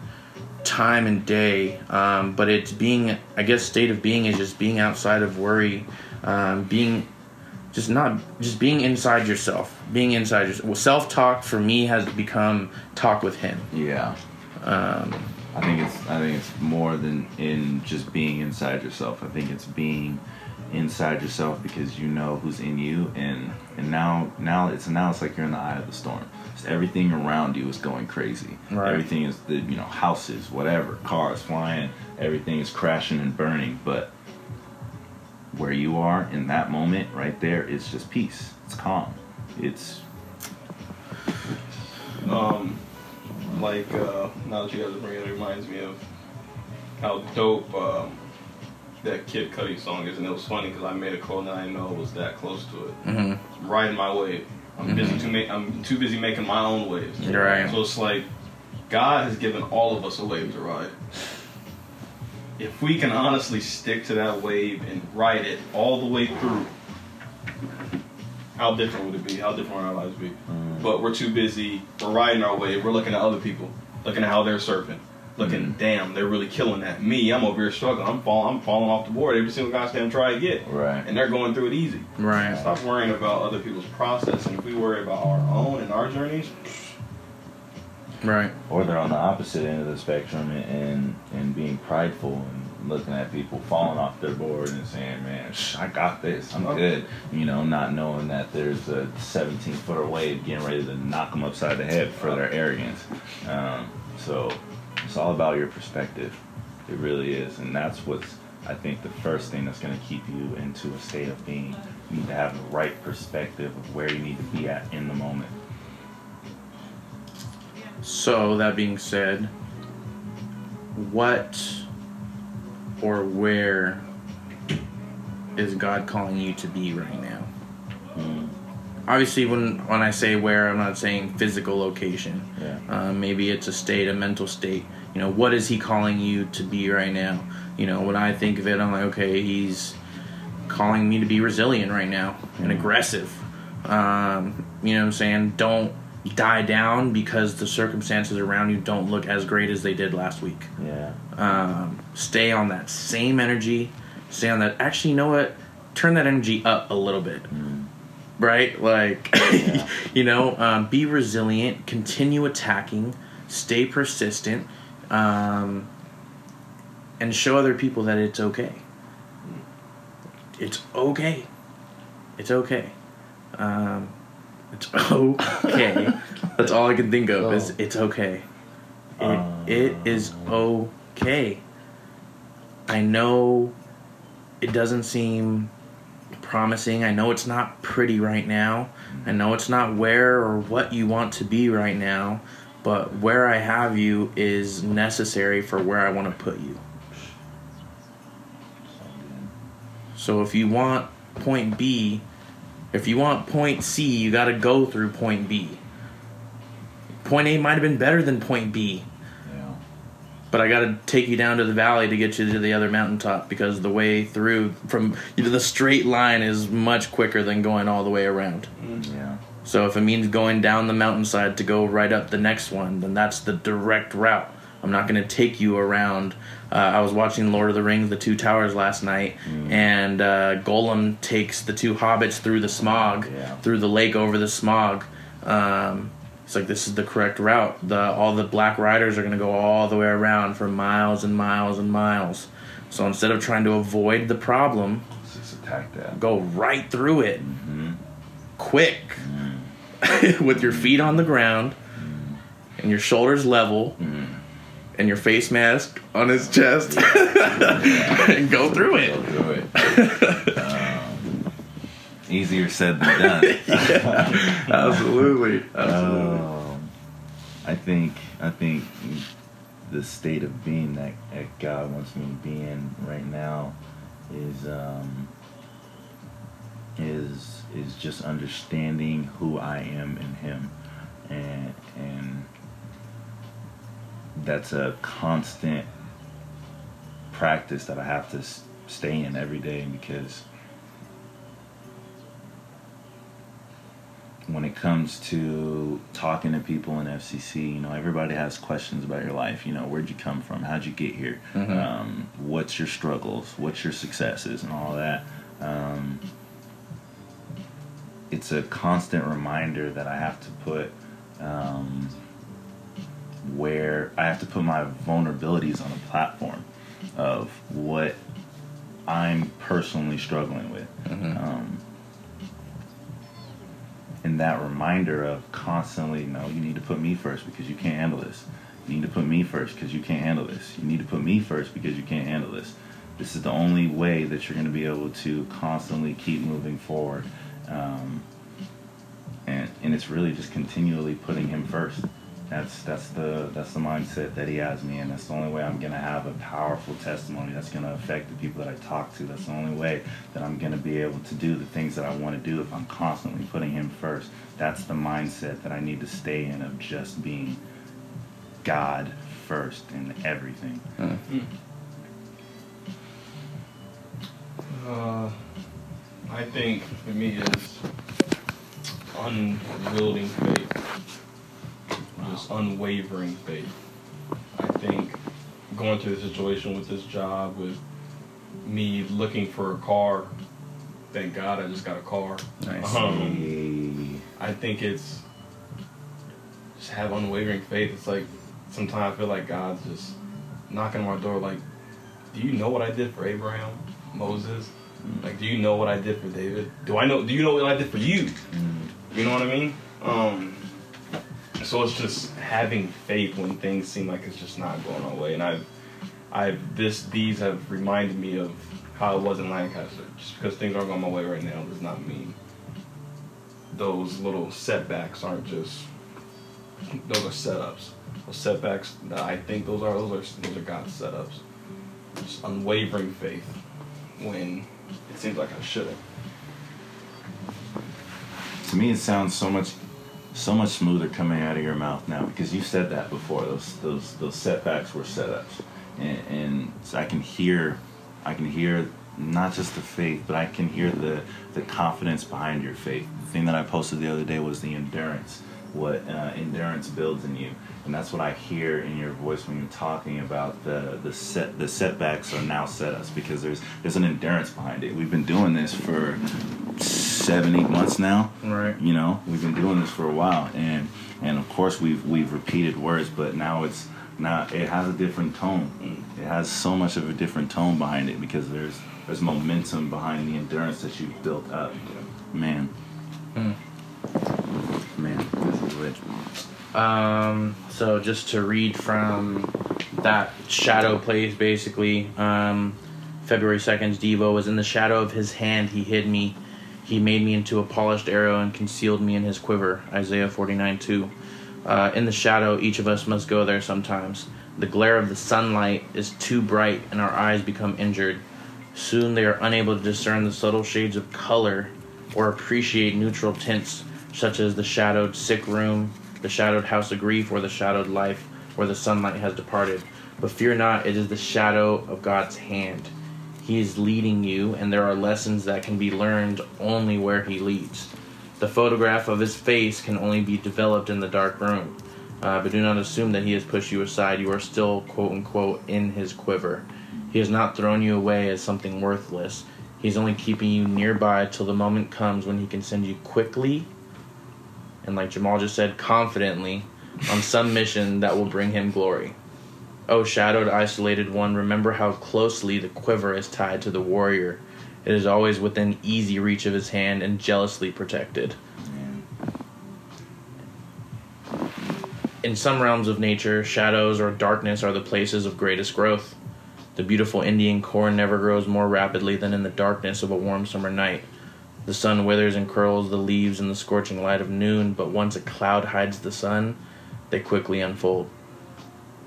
time and day um but it's being I guess state of being is just being outside of worry um being just not just being inside yourself, being inside yourself. Well, self talk for me has become talk with Him. Yeah. Um, I think it's I think it's more than in just being inside yourself. I think it's being inside yourself because you know who's in you and and now now it's now it's like you're in the eye of the storm. Just everything around you is going crazy. Right. Everything is the you know houses, whatever, cars flying, everything is crashing and burning, but where you are in that moment right there it's just peace. It's calm. It's Um, like uh, now that you guys are bringing it, it reminds me of how dope um, that Kid Cudi song is, and it was funny because I made a quote and I didn't know it was that close to it. mhm. I'm riding my wave. I'm busy mm-hmm. too ma- I'm too busy making my own waves. Right. So it's like God has given all of us a wave to ride. If we can honestly stick to that wave and ride it all the way through, how different would it be? How different would our lives be? Mm. But we're too busy. We're riding our wave. We're looking at other people, looking at how they're surfing, looking, damn, they're really killing that. Me, I'm over here struggling. I'm falling. I'm falling off the board every single goddamn try I get, right. and they're going through it easy. Right. Stop worrying about other people's process, and if we worry about our own and our journeys, Right. or they're on the opposite end of the spectrum and and, and being prideful and looking at people falling off their board and saying, "Man, sh- I got this. I'm good." You know, not knowing that there's a 17 footer wave getting ready to knock them upside the head for their arrogance. Um, so it's all about your perspective. It really is, and that's what's I think the first thing that's going to keep you into a state of being. You need to have the right perspective of where you need to be at in the moment. So that being said, what or where is God calling you to be right now? Mm, Obviously, when when I say where, I'm not saying physical location. yeah. Uh, maybe it's a state, a mental state. You know, what is He calling you to be right now? You know, when I think of it, I'm like, okay, He's calling me to be resilient right now and aggressive. Um, you know what I'm saying? Don't die down because the circumstances around you don't look as great as they did last week. Yeah. Um, stay on that same energy. Stay on that. Actually, you know what? Turn that energy up a little bit. Mm. Right? Like, Yeah. you know, um, be resilient, continue attacking, stay persistent, um, and show other people that it's okay. It's okay. It's okay. Um, it's okay. That's all I can think of is it's okay. It, it is okay. I know it doesn't seem promising. I know it's not pretty right now. I know it's not where or what you want to be right now, but where I have you is necessary for where I want to put you. So if you want point B, if you want point C, you got to go through point B. Point A might have been better than point B, Yeah. but I got to take you down to the valley to get you to the other mountaintop because the way through from you know, the straight line is much quicker than going all the way around. Mm-hmm. Yeah. So if it means going down the mountainside to go right up the next one, then that's the direct route. I'm not going to take you around. Uh, I was watching Lord of the Rings: The Two Towers last night, and uh, Gollum takes the two hobbits through the smog, Yeah. through the lake over the smog. Um, it's like this is the correct route. The all the Black Riders are going to go all the way around for miles and miles and miles. So instead of trying to avoid the problem, Let's just attack that. go right through it, Mhm. quick, with your feet on the ground and your shoulders level and your face mask on his chest and go through Go it. through it. um, easier said than done. Absolutely. Absolutely. Um, I think I think the state of being that, that God wants me to be in right now is um, is is just understanding who I am in Him, and and that's a constant practice that I have to stay in every day because when it comes to talking to people in FCC, you know, everybody has questions about your life. You know, where'd you come from? How'd you get here? Mhm. Um, what's your struggles? What's your successes and all that? It's a constant reminder that I have to put um, where I have to put my vulnerabilities on a platform of what I'm personally struggling with. Um, and that reminder of constantly, no, you need to put me first because you can't handle this. You need to put me first because you can't handle this. You need to put me first because you can't handle this. This is the only way that you're going to be able to constantly keep moving forward. Um, and, and it's really just continually putting him first. That's that's the that's the mindset that he has me in. That's the only way I'm gonna have a powerful testimony. That's gonna affect the people that I talk to. That's the only way that I'm gonna be able to do the things that I want to do if I'm constantly putting him first. That's the mindset that I need to stay in of just being God first in everything. Uh, I think for me is unwielding faith, just unwavering faith. I think going through the situation with this job, with me looking for a car. Thank God I just got a car. Nice. Um, I think it's just have unwavering faith. It's like sometimes I feel like God's just knocking on my door. Like, do you know what I did for Abraham, Moses? Like, do you know what I did for David? Do I know? Do you know what I did for you? You know what I mean? Um, so it's just having faith when things seem like it's just not going our way. And I've, I've this these have reminded me of how it was in Lancaster. Just because things aren't going my way right now does not mean those little setbacks aren't just those are setups. Those setbacks I think those are those are those are God's setups. Just unwavering faith when it seems like I shouldn't. To me it sounds so much so much smoother coming out of your mouth now because you said that before. Those those those setbacks were setups. And, and i can hear i can hear not just the faith but i can hear the the confidence behind your faith. The thing that i posted the other day was the endurance what uh, endurance builds in you and that's what i hear in your voice when you're talking about the the set the setbacks are now set setups because there's there's an endurance behind it. We've been doing this for seven eight months now. Right. you know we've been doing this for a while. And and of course we've we've repeated words but now it's now it has a different tone. It has so much of a different tone behind it because there's there's momentum behind the endurance that you've built up. Man. Hmm. Man this is rich Um, so just to read from that shadow place, basically, um, February 2nd's Devo was in the shadow of his hand, he hid me. He made me into a polished arrow and concealed me in his quiver. Isaiah 49 2. Uh, in the shadow, each of us must go there sometimes. The glare of the sunlight is too bright and our eyes become injured. Soon they are unable to discern the subtle shades of color or appreciate neutral tints such as the shadowed sick room, the shadowed house of grief, or the shadowed life where the sunlight has departed. But fear not, it is the shadow of God's hand. He is leading you, and there are lessons that can be learned only where He leads. The photograph of His face can only be developed in the dark room. Uh, but do not assume that He has pushed you aside. You are still, quote unquote, in His quiver. He has not thrown you away as something worthless. He's only keeping you nearby till the moment comes when He can send you quickly and like Jamal just said, confidently on some mission that will bring him glory. O shadowed, isolated one, remember how closely the quiver is tied to the warrior. It is always within easy reach of his hand and jealously protected. In some realms of nature, shadows or darkness are the places of greatest growth. The beautiful Indian corn never grows more rapidly than in the darkness of a warm summer night. The sun withers and curls the leaves in the scorching light of noon, but once a cloud hides the sun, they quickly unfold.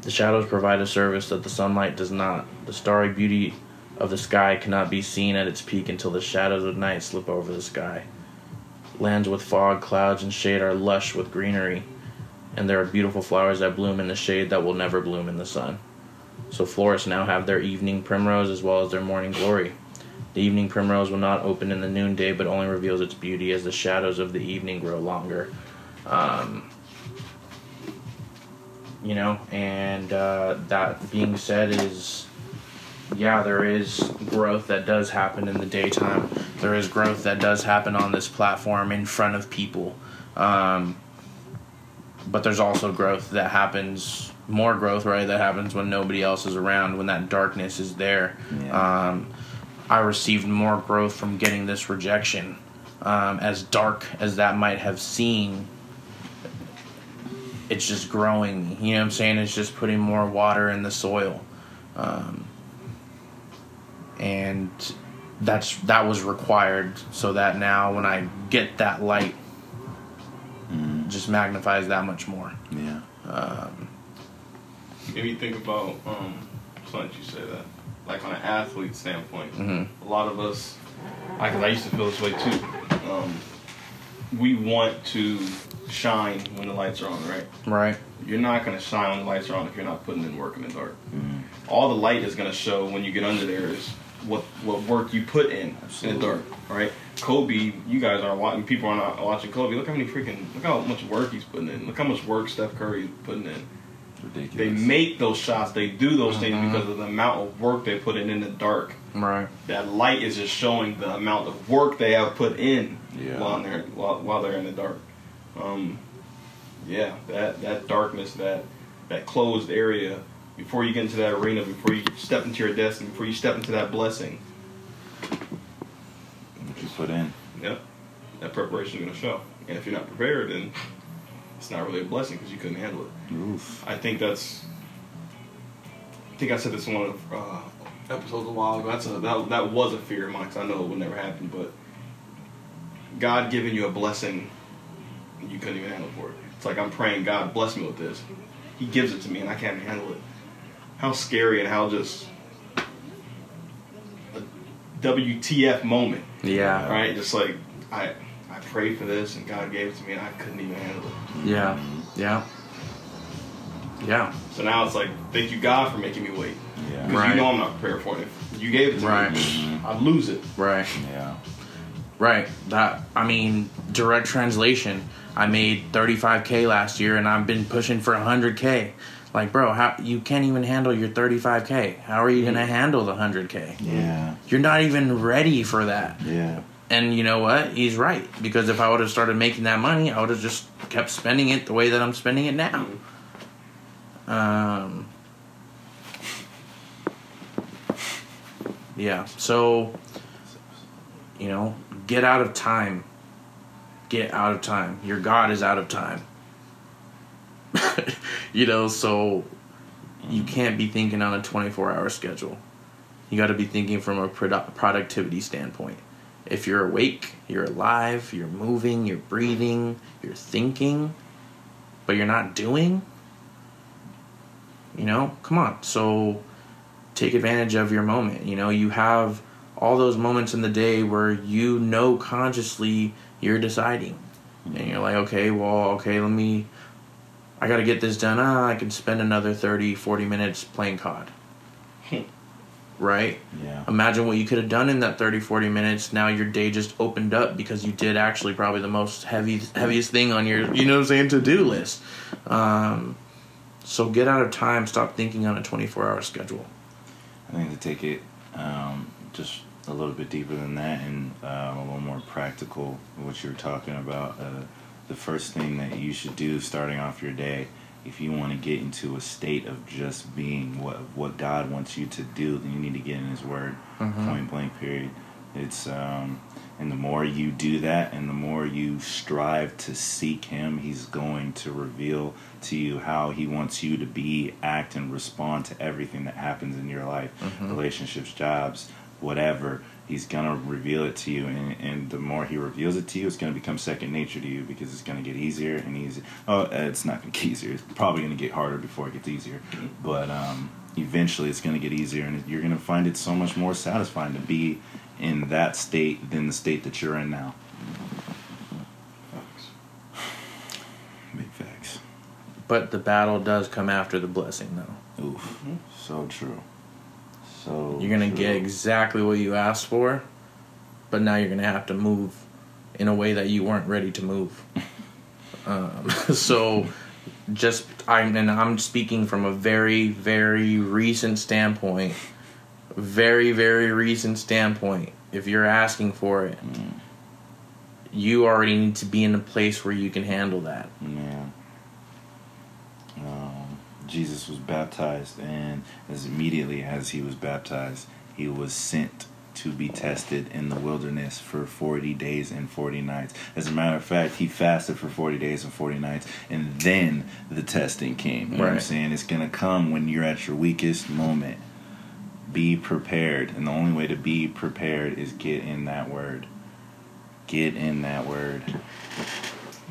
The shadows provide a service that the sunlight does not. The starry beauty of the sky cannot be seen at its peak until the shadows of night slip over the sky. Lands with fog, clouds, and shade are lush with greenery, and there are beautiful flowers that bloom in the shade that will never bloom in the sun. So florists now have their evening primrose as well as their morning glory. The evening primrose will not open in the noonday, but only reveals its beauty as the shadows of the evening grow longer. Um, you know, and uh, that being said, is yeah, there is growth that does happen in the daytime. There is growth that does happen on this platform in front of people. Um, but there's also growth that happens, more growth, right? That happens when nobody else is around, when that darkness is there. Yeah. Um, I received more growth from getting this rejection. Um, as dark as that might have seemed, it's just growing. You know what I'm saying? It's just putting more water in the soil. Um, and that's that was required so that now when I get that light, Mm, just magnifies that much more. yeah. Um, If you think about, um, it's funny you say that. Like on an athlete standpoint, mhm. a lot of us, I, I used to feel this way too. Um, we want to shine when the lights are on, right? Right. You're not going to shine when the lights are on if you're not putting in work in the dark. Mm, All the light is going to show when you get under there is what what work you put in in the dark, right? Kobe, you guys are watching. People are not watching Kobe. Look how many freaking look how much work he's putting in. Look how much work Steph Curry is putting in. Ridiculous. They make those shots. They do those Mhm. things because of the amount of work they put in in the dark. Right. That light is just showing the amount of work they have put in Yeah. while they're while, while they're in the dark. Um, yeah, that that darkness, that that closed area before you get into that arena, before you step into your destiny, before you step into that blessing. What you put in. Yep, that preparation is going to show. And if you're not prepared, then it's not really a blessing because you couldn't handle it. Oof. I think that's. I think I said this in one of uh, episodes a while ago. That's a that, that was a fear of mine because I know it would never happen. But God giving you a blessing, you couldn't even handle for it. It's like I'm praying, God bless me with this. He gives it to me, and I can't handle it. How scary and how just a WTF moment, Yeah. right? Just like I I prayed for this, and God gave it to me, and I couldn't even handle it. Yeah. Yeah. Yeah. So now it's like, thank you God for making me wait. Yeah. Because Right. you know I'm not prepared for it. If you gave it to Right. me, Mhm. I'd lose it. Right. Yeah. Right. That I mean, direct translation. I made 35k last year, and I've been pushing for 100k. Like, bro, how you can't even handle your 35k? How are you gonna handle the 100k? Yeah. You're not even ready for that. Yeah. And you know what? He's right because if I would have started making that money, I would have just kept spending it the way that I'm spending it now. Um. Yeah. So, you know, get out of time. Get out of time. Your God is out of time. you know, so you can't be thinking on a 24 hour schedule. You got to be thinking from a produ- productivity standpoint. If you're awake, you're alive, you're moving, you're breathing, you're thinking, but you're not doing, you know, come on. So take advantage of your moment. You know, you have all those moments in the day where you know consciously you're deciding. And you're like, okay, well, okay, let me, I got to get this done. Ah, I can spend another 30, 40 minutes playing COD. Right? Yeah. Imagine what you could have done in that 30, 40 minutes. Now your day just opened up because you did actually probably the most heavy, heaviest thing on your, you know what I'm saying, to do list. Um, so get out of time. Stop thinking on a 24 hour schedule. I think to take it um, just a little bit deeper than that and um, a little more practical, what you were talking about, uh, the first thing that you should do starting off your day, if you want to get into a state of just being what what God wants you to do, then you need to get in His Word, Mhm. point blank. Period. It's um, and the more you do that, and the more you strive to seek Him, He's going to reveal to you how He wants you to be, act, and respond to everything that happens in your life, Mhm. relationships, jobs, whatever. He's gonna reveal it to you, and, and the more he reveals it to you, it's gonna become second nature to you because it's gonna get easier and easier. Oh, uh, it's not gonna get easier. It's probably gonna get harder before it gets easier, but um, eventually it's gonna get easier, and you're gonna find it so much more satisfying to be in that state than the state that you're in now. Big facts. But the battle does come after the blessing, though. Oof. So true. So You're going to true. get exactly what you asked for, but now you're going to have to move in a way that you weren't ready to move. Um, so just I'm and I'm speaking from a very very recent standpoint. very very recent standpoint, if you're asking for it, you already need to be in a place where you can handle that. Yeah. Jesus was baptized, and as immediately as he was baptized, he was sent to be tested in the wilderness for 40 days and 40 nights. As a matter of fact, he fasted for 40 days and 40 nights, and then the testing came. You know what I'm saying? It's going to come when you're at your weakest moment. Be prepared, and the only way to be prepared is get in that word. Get in that word.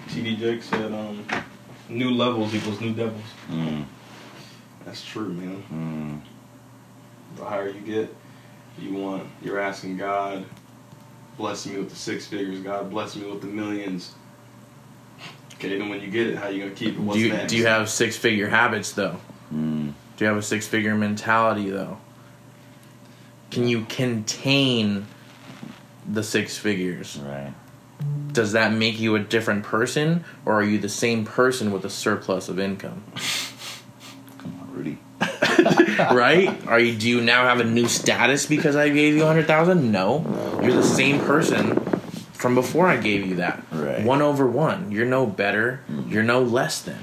TD Jakes said, um, "New levels equals new devils." Mm, That's true, man. mm. The higher you get, you want you're asking God, bless me with the six figures. God bless me with the millions. Okay, then when you get it, how you gonna keep it? What's do you next? do you have six figure habits though? Mm. Do you have a six figure mentality though? Can you contain the six figures? Right. Does that make you a different person, or are you the same person with a surplus of income? Rudy. right? Are you? Do you now have a new status because I gave you a hundred thousand? No, you're the same person from before I gave you that. Right. One over one. You're no better. You're no less than.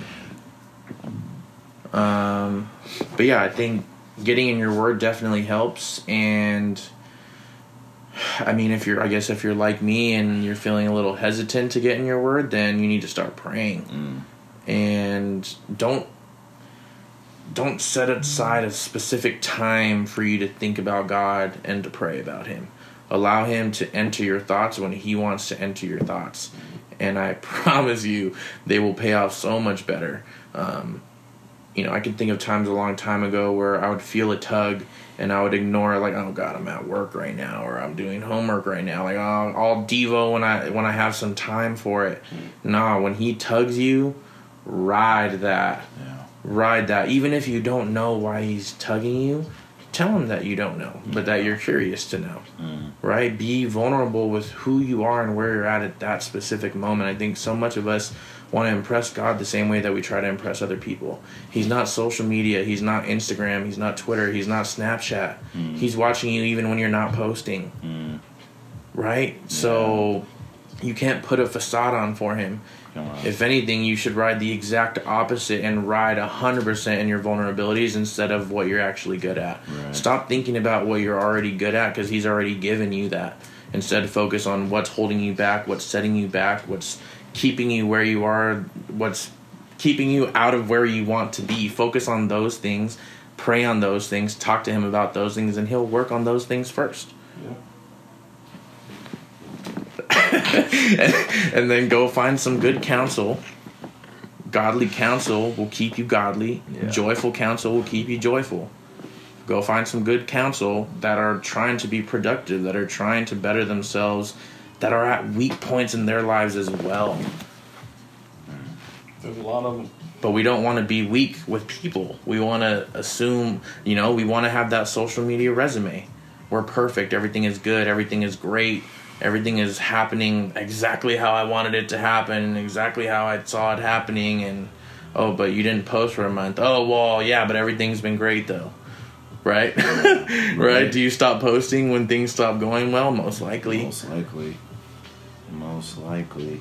Um, but yeah, I think getting in your word definitely helps, and I mean, if you're, I guess, if you're like me and you're feeling a little hesitant to get in your word, then you need to start praying, Mm. and don't don't set aside a specific time for you to think about God and to pray about Him. Allow Him to enter your thoughts when He wants to enter your thoughts, and I promise you, they will pay off so much better. Um, you know, I can think of times a long time ago where I would feel a tug and I would ignore like, oh God, I'm at work right now, or I'm doing homework right now. Like, oh, I'll devo when I when I have some time for it. Nah, when He tugs you, ride that Yeah. Ride that even if you don't know why he's tugging you tell him that you don't know but that you're curious to know Mm. right be vulnerable with who you are and where you're at at that specific moment i think so much of us want to impress god the same way that we try to impress other people he's not social media he's not instagram he's not twitter he's not snapchat Mm. he's watching you even when you're not posting Mm. right so you can't put a facade on for him. If anything, you should ride the exact opposite and ride 100% in your vulnerabilities instead of what you're actually good at. Right. Stop thinking about what you're already good at because he's already given you that. Instead, focus on what's holding you back, what's setting you back, what's keeping you where you are, what's keeping you out of where you want to be. Focus on those things, pray on those things, talk to him about those things, and he'll work on those things first. Yeah. and then go find some good counsel. Godly counsel will keep you godly. Yeah. Joyful counsel will keep you joyful. Go find some good counsel that are trying to be productive, that are trying to better themselves, that are at weak points in their lives as well. There's a lot of them. But we don't want to be weak with people. We want to assume, you know, we want to have that social media resume. We're perfect. Everything is good. Everything is great. Everything is happening exactly how I wanted it to happen, exactly how I saw it happening. And, oh, but you didn't post for a month. Oh, well, yeah, but everything's been great, though. Right? right? Do you stop posting when things stop going well? Most likely. Most likely. Most likely.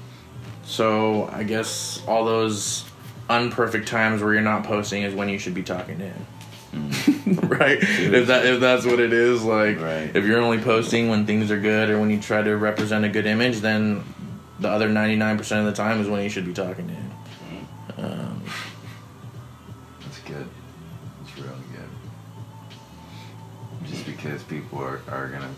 So I guess all those unperfect times where you're not posting is when you should be talking to him. right? If that if that's what it is, like Right. if you're only posting when things are good or when you try to represent a good image, then the other ninety nine percent of the time is when you should be talking to him. Um, That's good. That's really good. Just because people are, are gonna,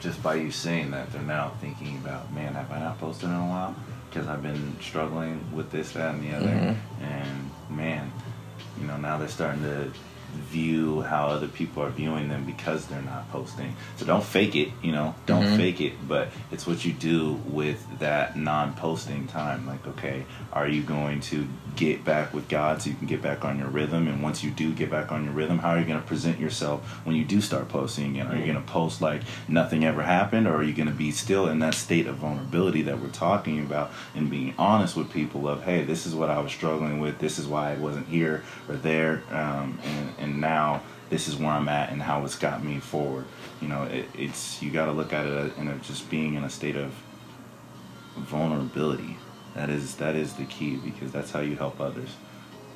just by you saying that, they're now thinking about, man, have I not posted in a while? Because I've been struggling with this, that, and the other. Mhm. And man, you know, now they're starting to view how other people are viewing them because they're not posting. So don't fake it, you know. Don't Mhm. fake it, but it's what you do with that non-posting time. Like, okay, are you going to get back with God so you can get back on your rhythm? And once you do get back on your rhythm, how are you going to present yourself when you do start posting And Are you going to post like nothing ever happened, or are you going to be still in that state of vulnerability that we're talking about and being honest with people of, hey, this is what I was struggling with. This is why I wasn't here or there, um, and and now this is where I'm at and how it's got me forward. You know, it, it's you got to look at it in a, just being in a state of vulnerability. That is that is the key because that's how you help others.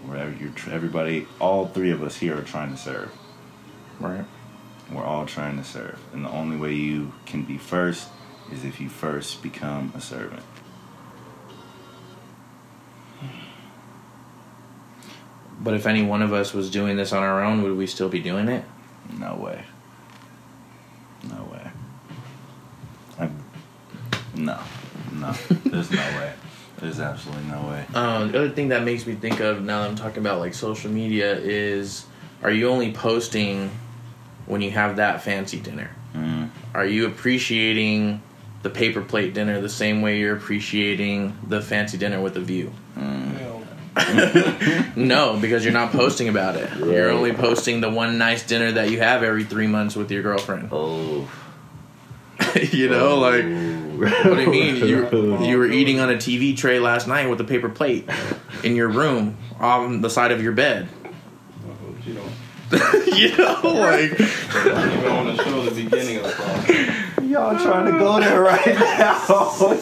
Wherever you're, tr- everybody, all three of us here are trying to serve. Right. We're all trying to serve, and the only way you can be first is if you first become a servant. But if any one of us was doing this on our own, would we still be doing it? No way. No way. I, no, no. There's no way. There's absolutely no way. Um, the other thing that makes me think of now that I'm talking about like social media is, are you only posting when you have that fancy dinner? Mm, Are you appreciating the paper plate dinner the same way you're appreciating the fancy dinner with a view? mm. No, because you're not posting about it. You're only posting the one nice dinner that you have every three months with your girlfriend. Oh. you know, like what do you mean? You you were eating on a TV tray last night with a paper plate in your room on the side of your bed. You know, like want to show the beginning of the problem. Y'all trying to go there right now.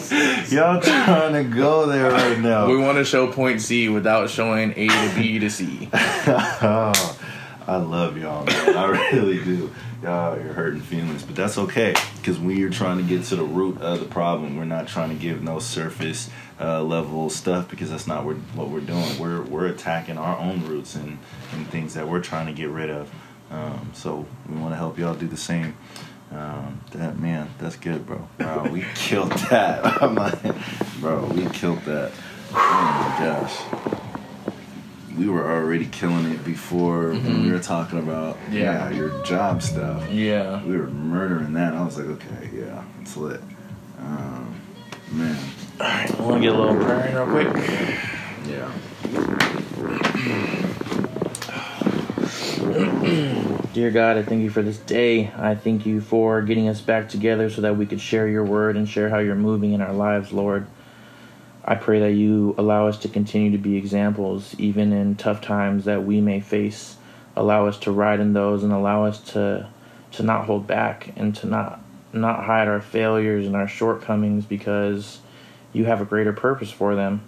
Y'all trying to go there right now. we want to show point C without showing A to B to C. oh, I love y'all, man. I really do. Y'all are hurting feelings, but that's okay because we are trying to get to the root of the problem. We're not trying to give no surface uh, level stuff because that's not what we're doing. We're we're attacking our own roots and, and things that we're trying to get rid of. Um, so we want to help y'all do the same. Um, that man, that's good, bro. Wow, we killed that. Bro, we killed that. Oh my gosh we were already killing it before when we were talking about Yeah. yeah. your job stuff. Yeah. We were murdering that. I was like, okay, yeah, it's lit. Um, man, Alright, I want to get a little prayer in real quick. yeah. Dear God, I thank you for this day. I thank you for getting us back together so that we could share your word and share how you're moving in our lives, Lord. I pray that you allow us to continue to be examples, even in tough times that we may face. Allow us to ride in those and allow us to to not hold back and to not not hide our failures and our shortcomings because you have a greater purpose for them.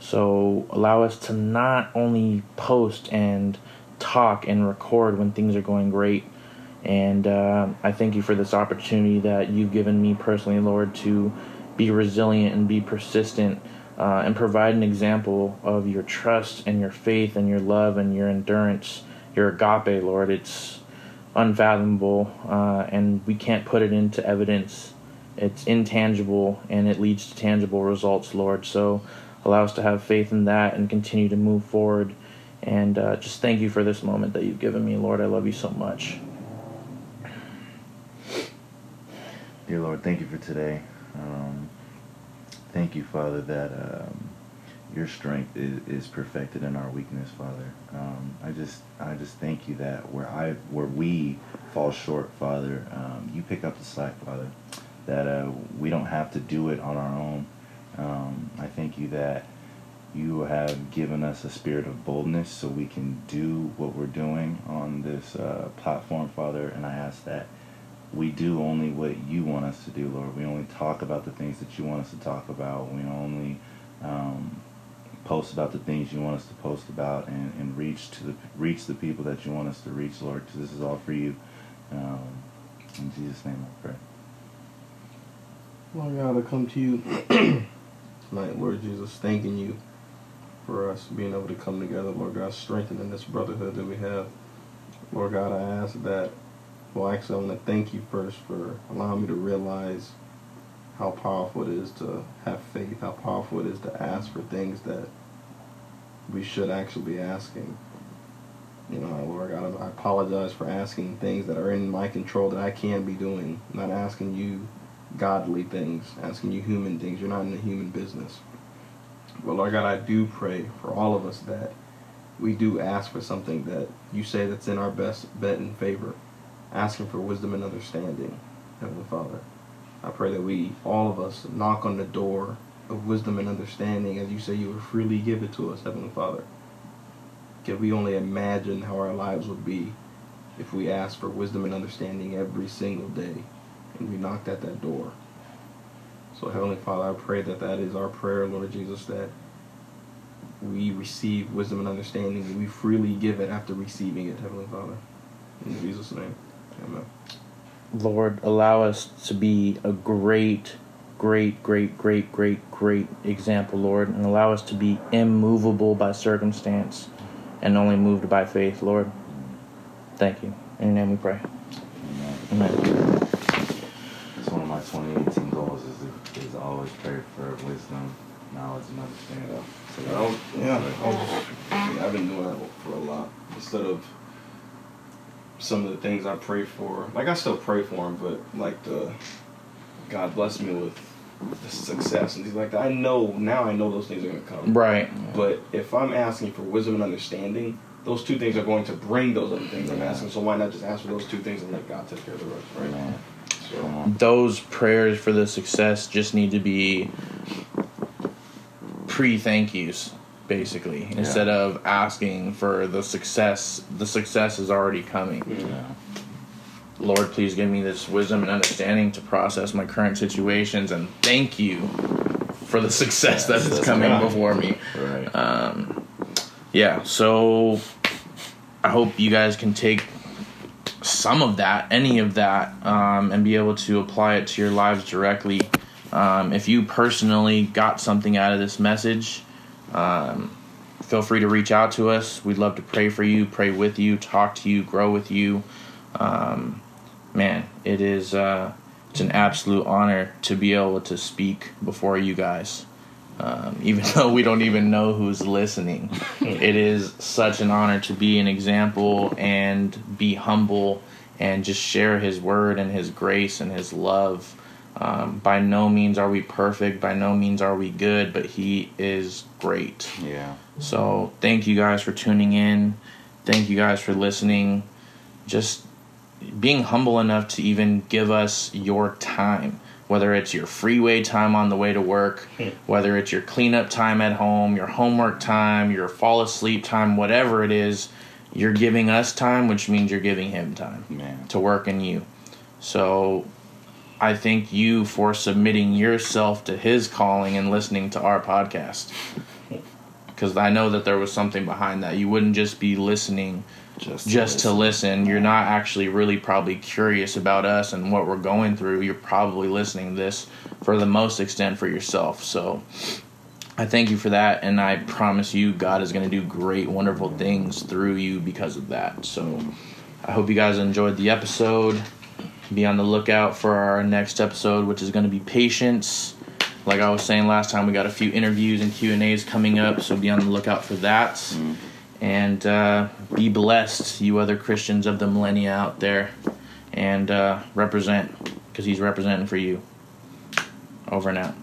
So allow us to not only post and talk and record when things are going great. And uh, I thank you for this opportunity that you've given me personally, Lord, to be resilient and be persistent uh, and provide an example of your trust and your faith and your love and your endurance, your agape, Lord. It's unfathomable uh, and we can't put it into evidence. It's intangible and it leads to tangible results, Lord. So allow us to have faith in that and continue to move forward. And uh, just thank you for this moment that you've given me, Lord. I love you so much. Dear Lord, thank you for today. Um, thank you, Father, that um, your strength is, is perfected in our weakness, Father. Um, I just, I just thank you that where I, where we fall short, Father, um, you pick up the slack, Father. That uh, we don't have to do it on our own. Um, I thank you that you have given us a spirit of boldness so we can do what we're doing on this uh, platform, Father. And I ask that we do only what you want us to do, Lord. We only talk about the things that you want us to talk about. We only um, post about the things you want us to post about, and, and reach to the reach the people that you want us to reach, Lord. Because this is all for you. Um, in Jesus' name, I pray. Lord God, I come to you tonight, Lord Jesus, thanking you for us being able to come together, Lord God, strengthening this brotherhood that we have. Lord God, I ask that, well, actually, I want to thank you first for allowing me to realize how powerful it is to have faith, how powerful it is to ask for things that we should actually be asking. You know, Lord God, I apologize for asking things that are in my control that I can be doing, not asking you godly things, asking you human things. You're not in the human business. But Lord God, I do pray for all of us that we do ask for something that you say that's in our best bet and favor, asking for wisdom and understanding, Heavenly Father. I pray that we, all of us, knock on the door of wisdom and understanding as you say you would freely give it to us, Heavenly Father. Can we only imagine how our lives would be if we ask for wisdom and understanding every single day and we knocked at that door. So, Heavenly Father, I pray that that is our prayer, Lord Jesus, that we receive wisdom and understanding and we freely give it after receiving it, Heavenly Father. In Jesus' name, amen. Lord, allow us to be a great, great, great, great, great, great example, Lord, and allow us to be immovable by circumstance and only moved by faith, Lord. Thank you. In your name we pray. Amen. Amen. It's one of my 2018 goals is, is always pray for wisdom, knowledge, and understanding. So I don't, yeah, I'll just, yeah, I've been doing that for a lot. Instead of some of the things I pray for, like I still pray for them, but like the God bless me with the success and things like that. I know now. I know those things are gonna come. Right. But if I'm asking for wisdom and understanding, those two things are going to bring those other things I'm asking. So why not just ask for those two things and let God take care of the rest, right? So, Those prayers for the success just need to be pre thank yous, basically. Instead of asking for the success, the success is already coming. Yeah. Lord, please give me this wisdom and understanding to process my current situations, and thank you for the success that that's coming right. before me. Right. Um, yeah, so I hope you guys can take some of that, any of that, um, and be able to apply it to your lives directly. Um, if you personally got something out of this message, um, feel free to reach out to us. We'd love to pray for you, pray with you, talk to you, grow with you. Um, man, it is uh, it's an absolute honor to be able to speak before you guys. Um, even though we don't even know who's listening, it is such an honor to be an example and be humble and just share His word and His grace and His love. Um, by no means are we perfect. By no means are we good, but He is great. Yeah. So thank you guys for tuning in. Thank you guys for listening. Just being humble enough to even give us your time, whether it's your freeway time on the way to work, whether it's your cleanup time at home, your homework time, your fall asleep time, whatever it is, you're giving us time, which means you're giving him time Man. to work in you. So I thank you for submitting yourself to his calling and listening to our podcast. Because I know that there was something behind that. You wouldn't just be listening Just just to listen. You're not actually really probably curious about us and what we're going through. You're probably listening this for the most extent for yourself. So I thank you for that. And I promise you, God is going to do great, wonderful things through you because of that. So I hope you guys enjoyed the episode. Be on the lookout for our next episode, which is going to be patience. Like I was saying last time, we got a few interviews and Q and A's coming up, so be on the lookout for that. And uh, be blessed, you other Christians of the millennia out there, and uh, represent, because he's representing for you. Over and out.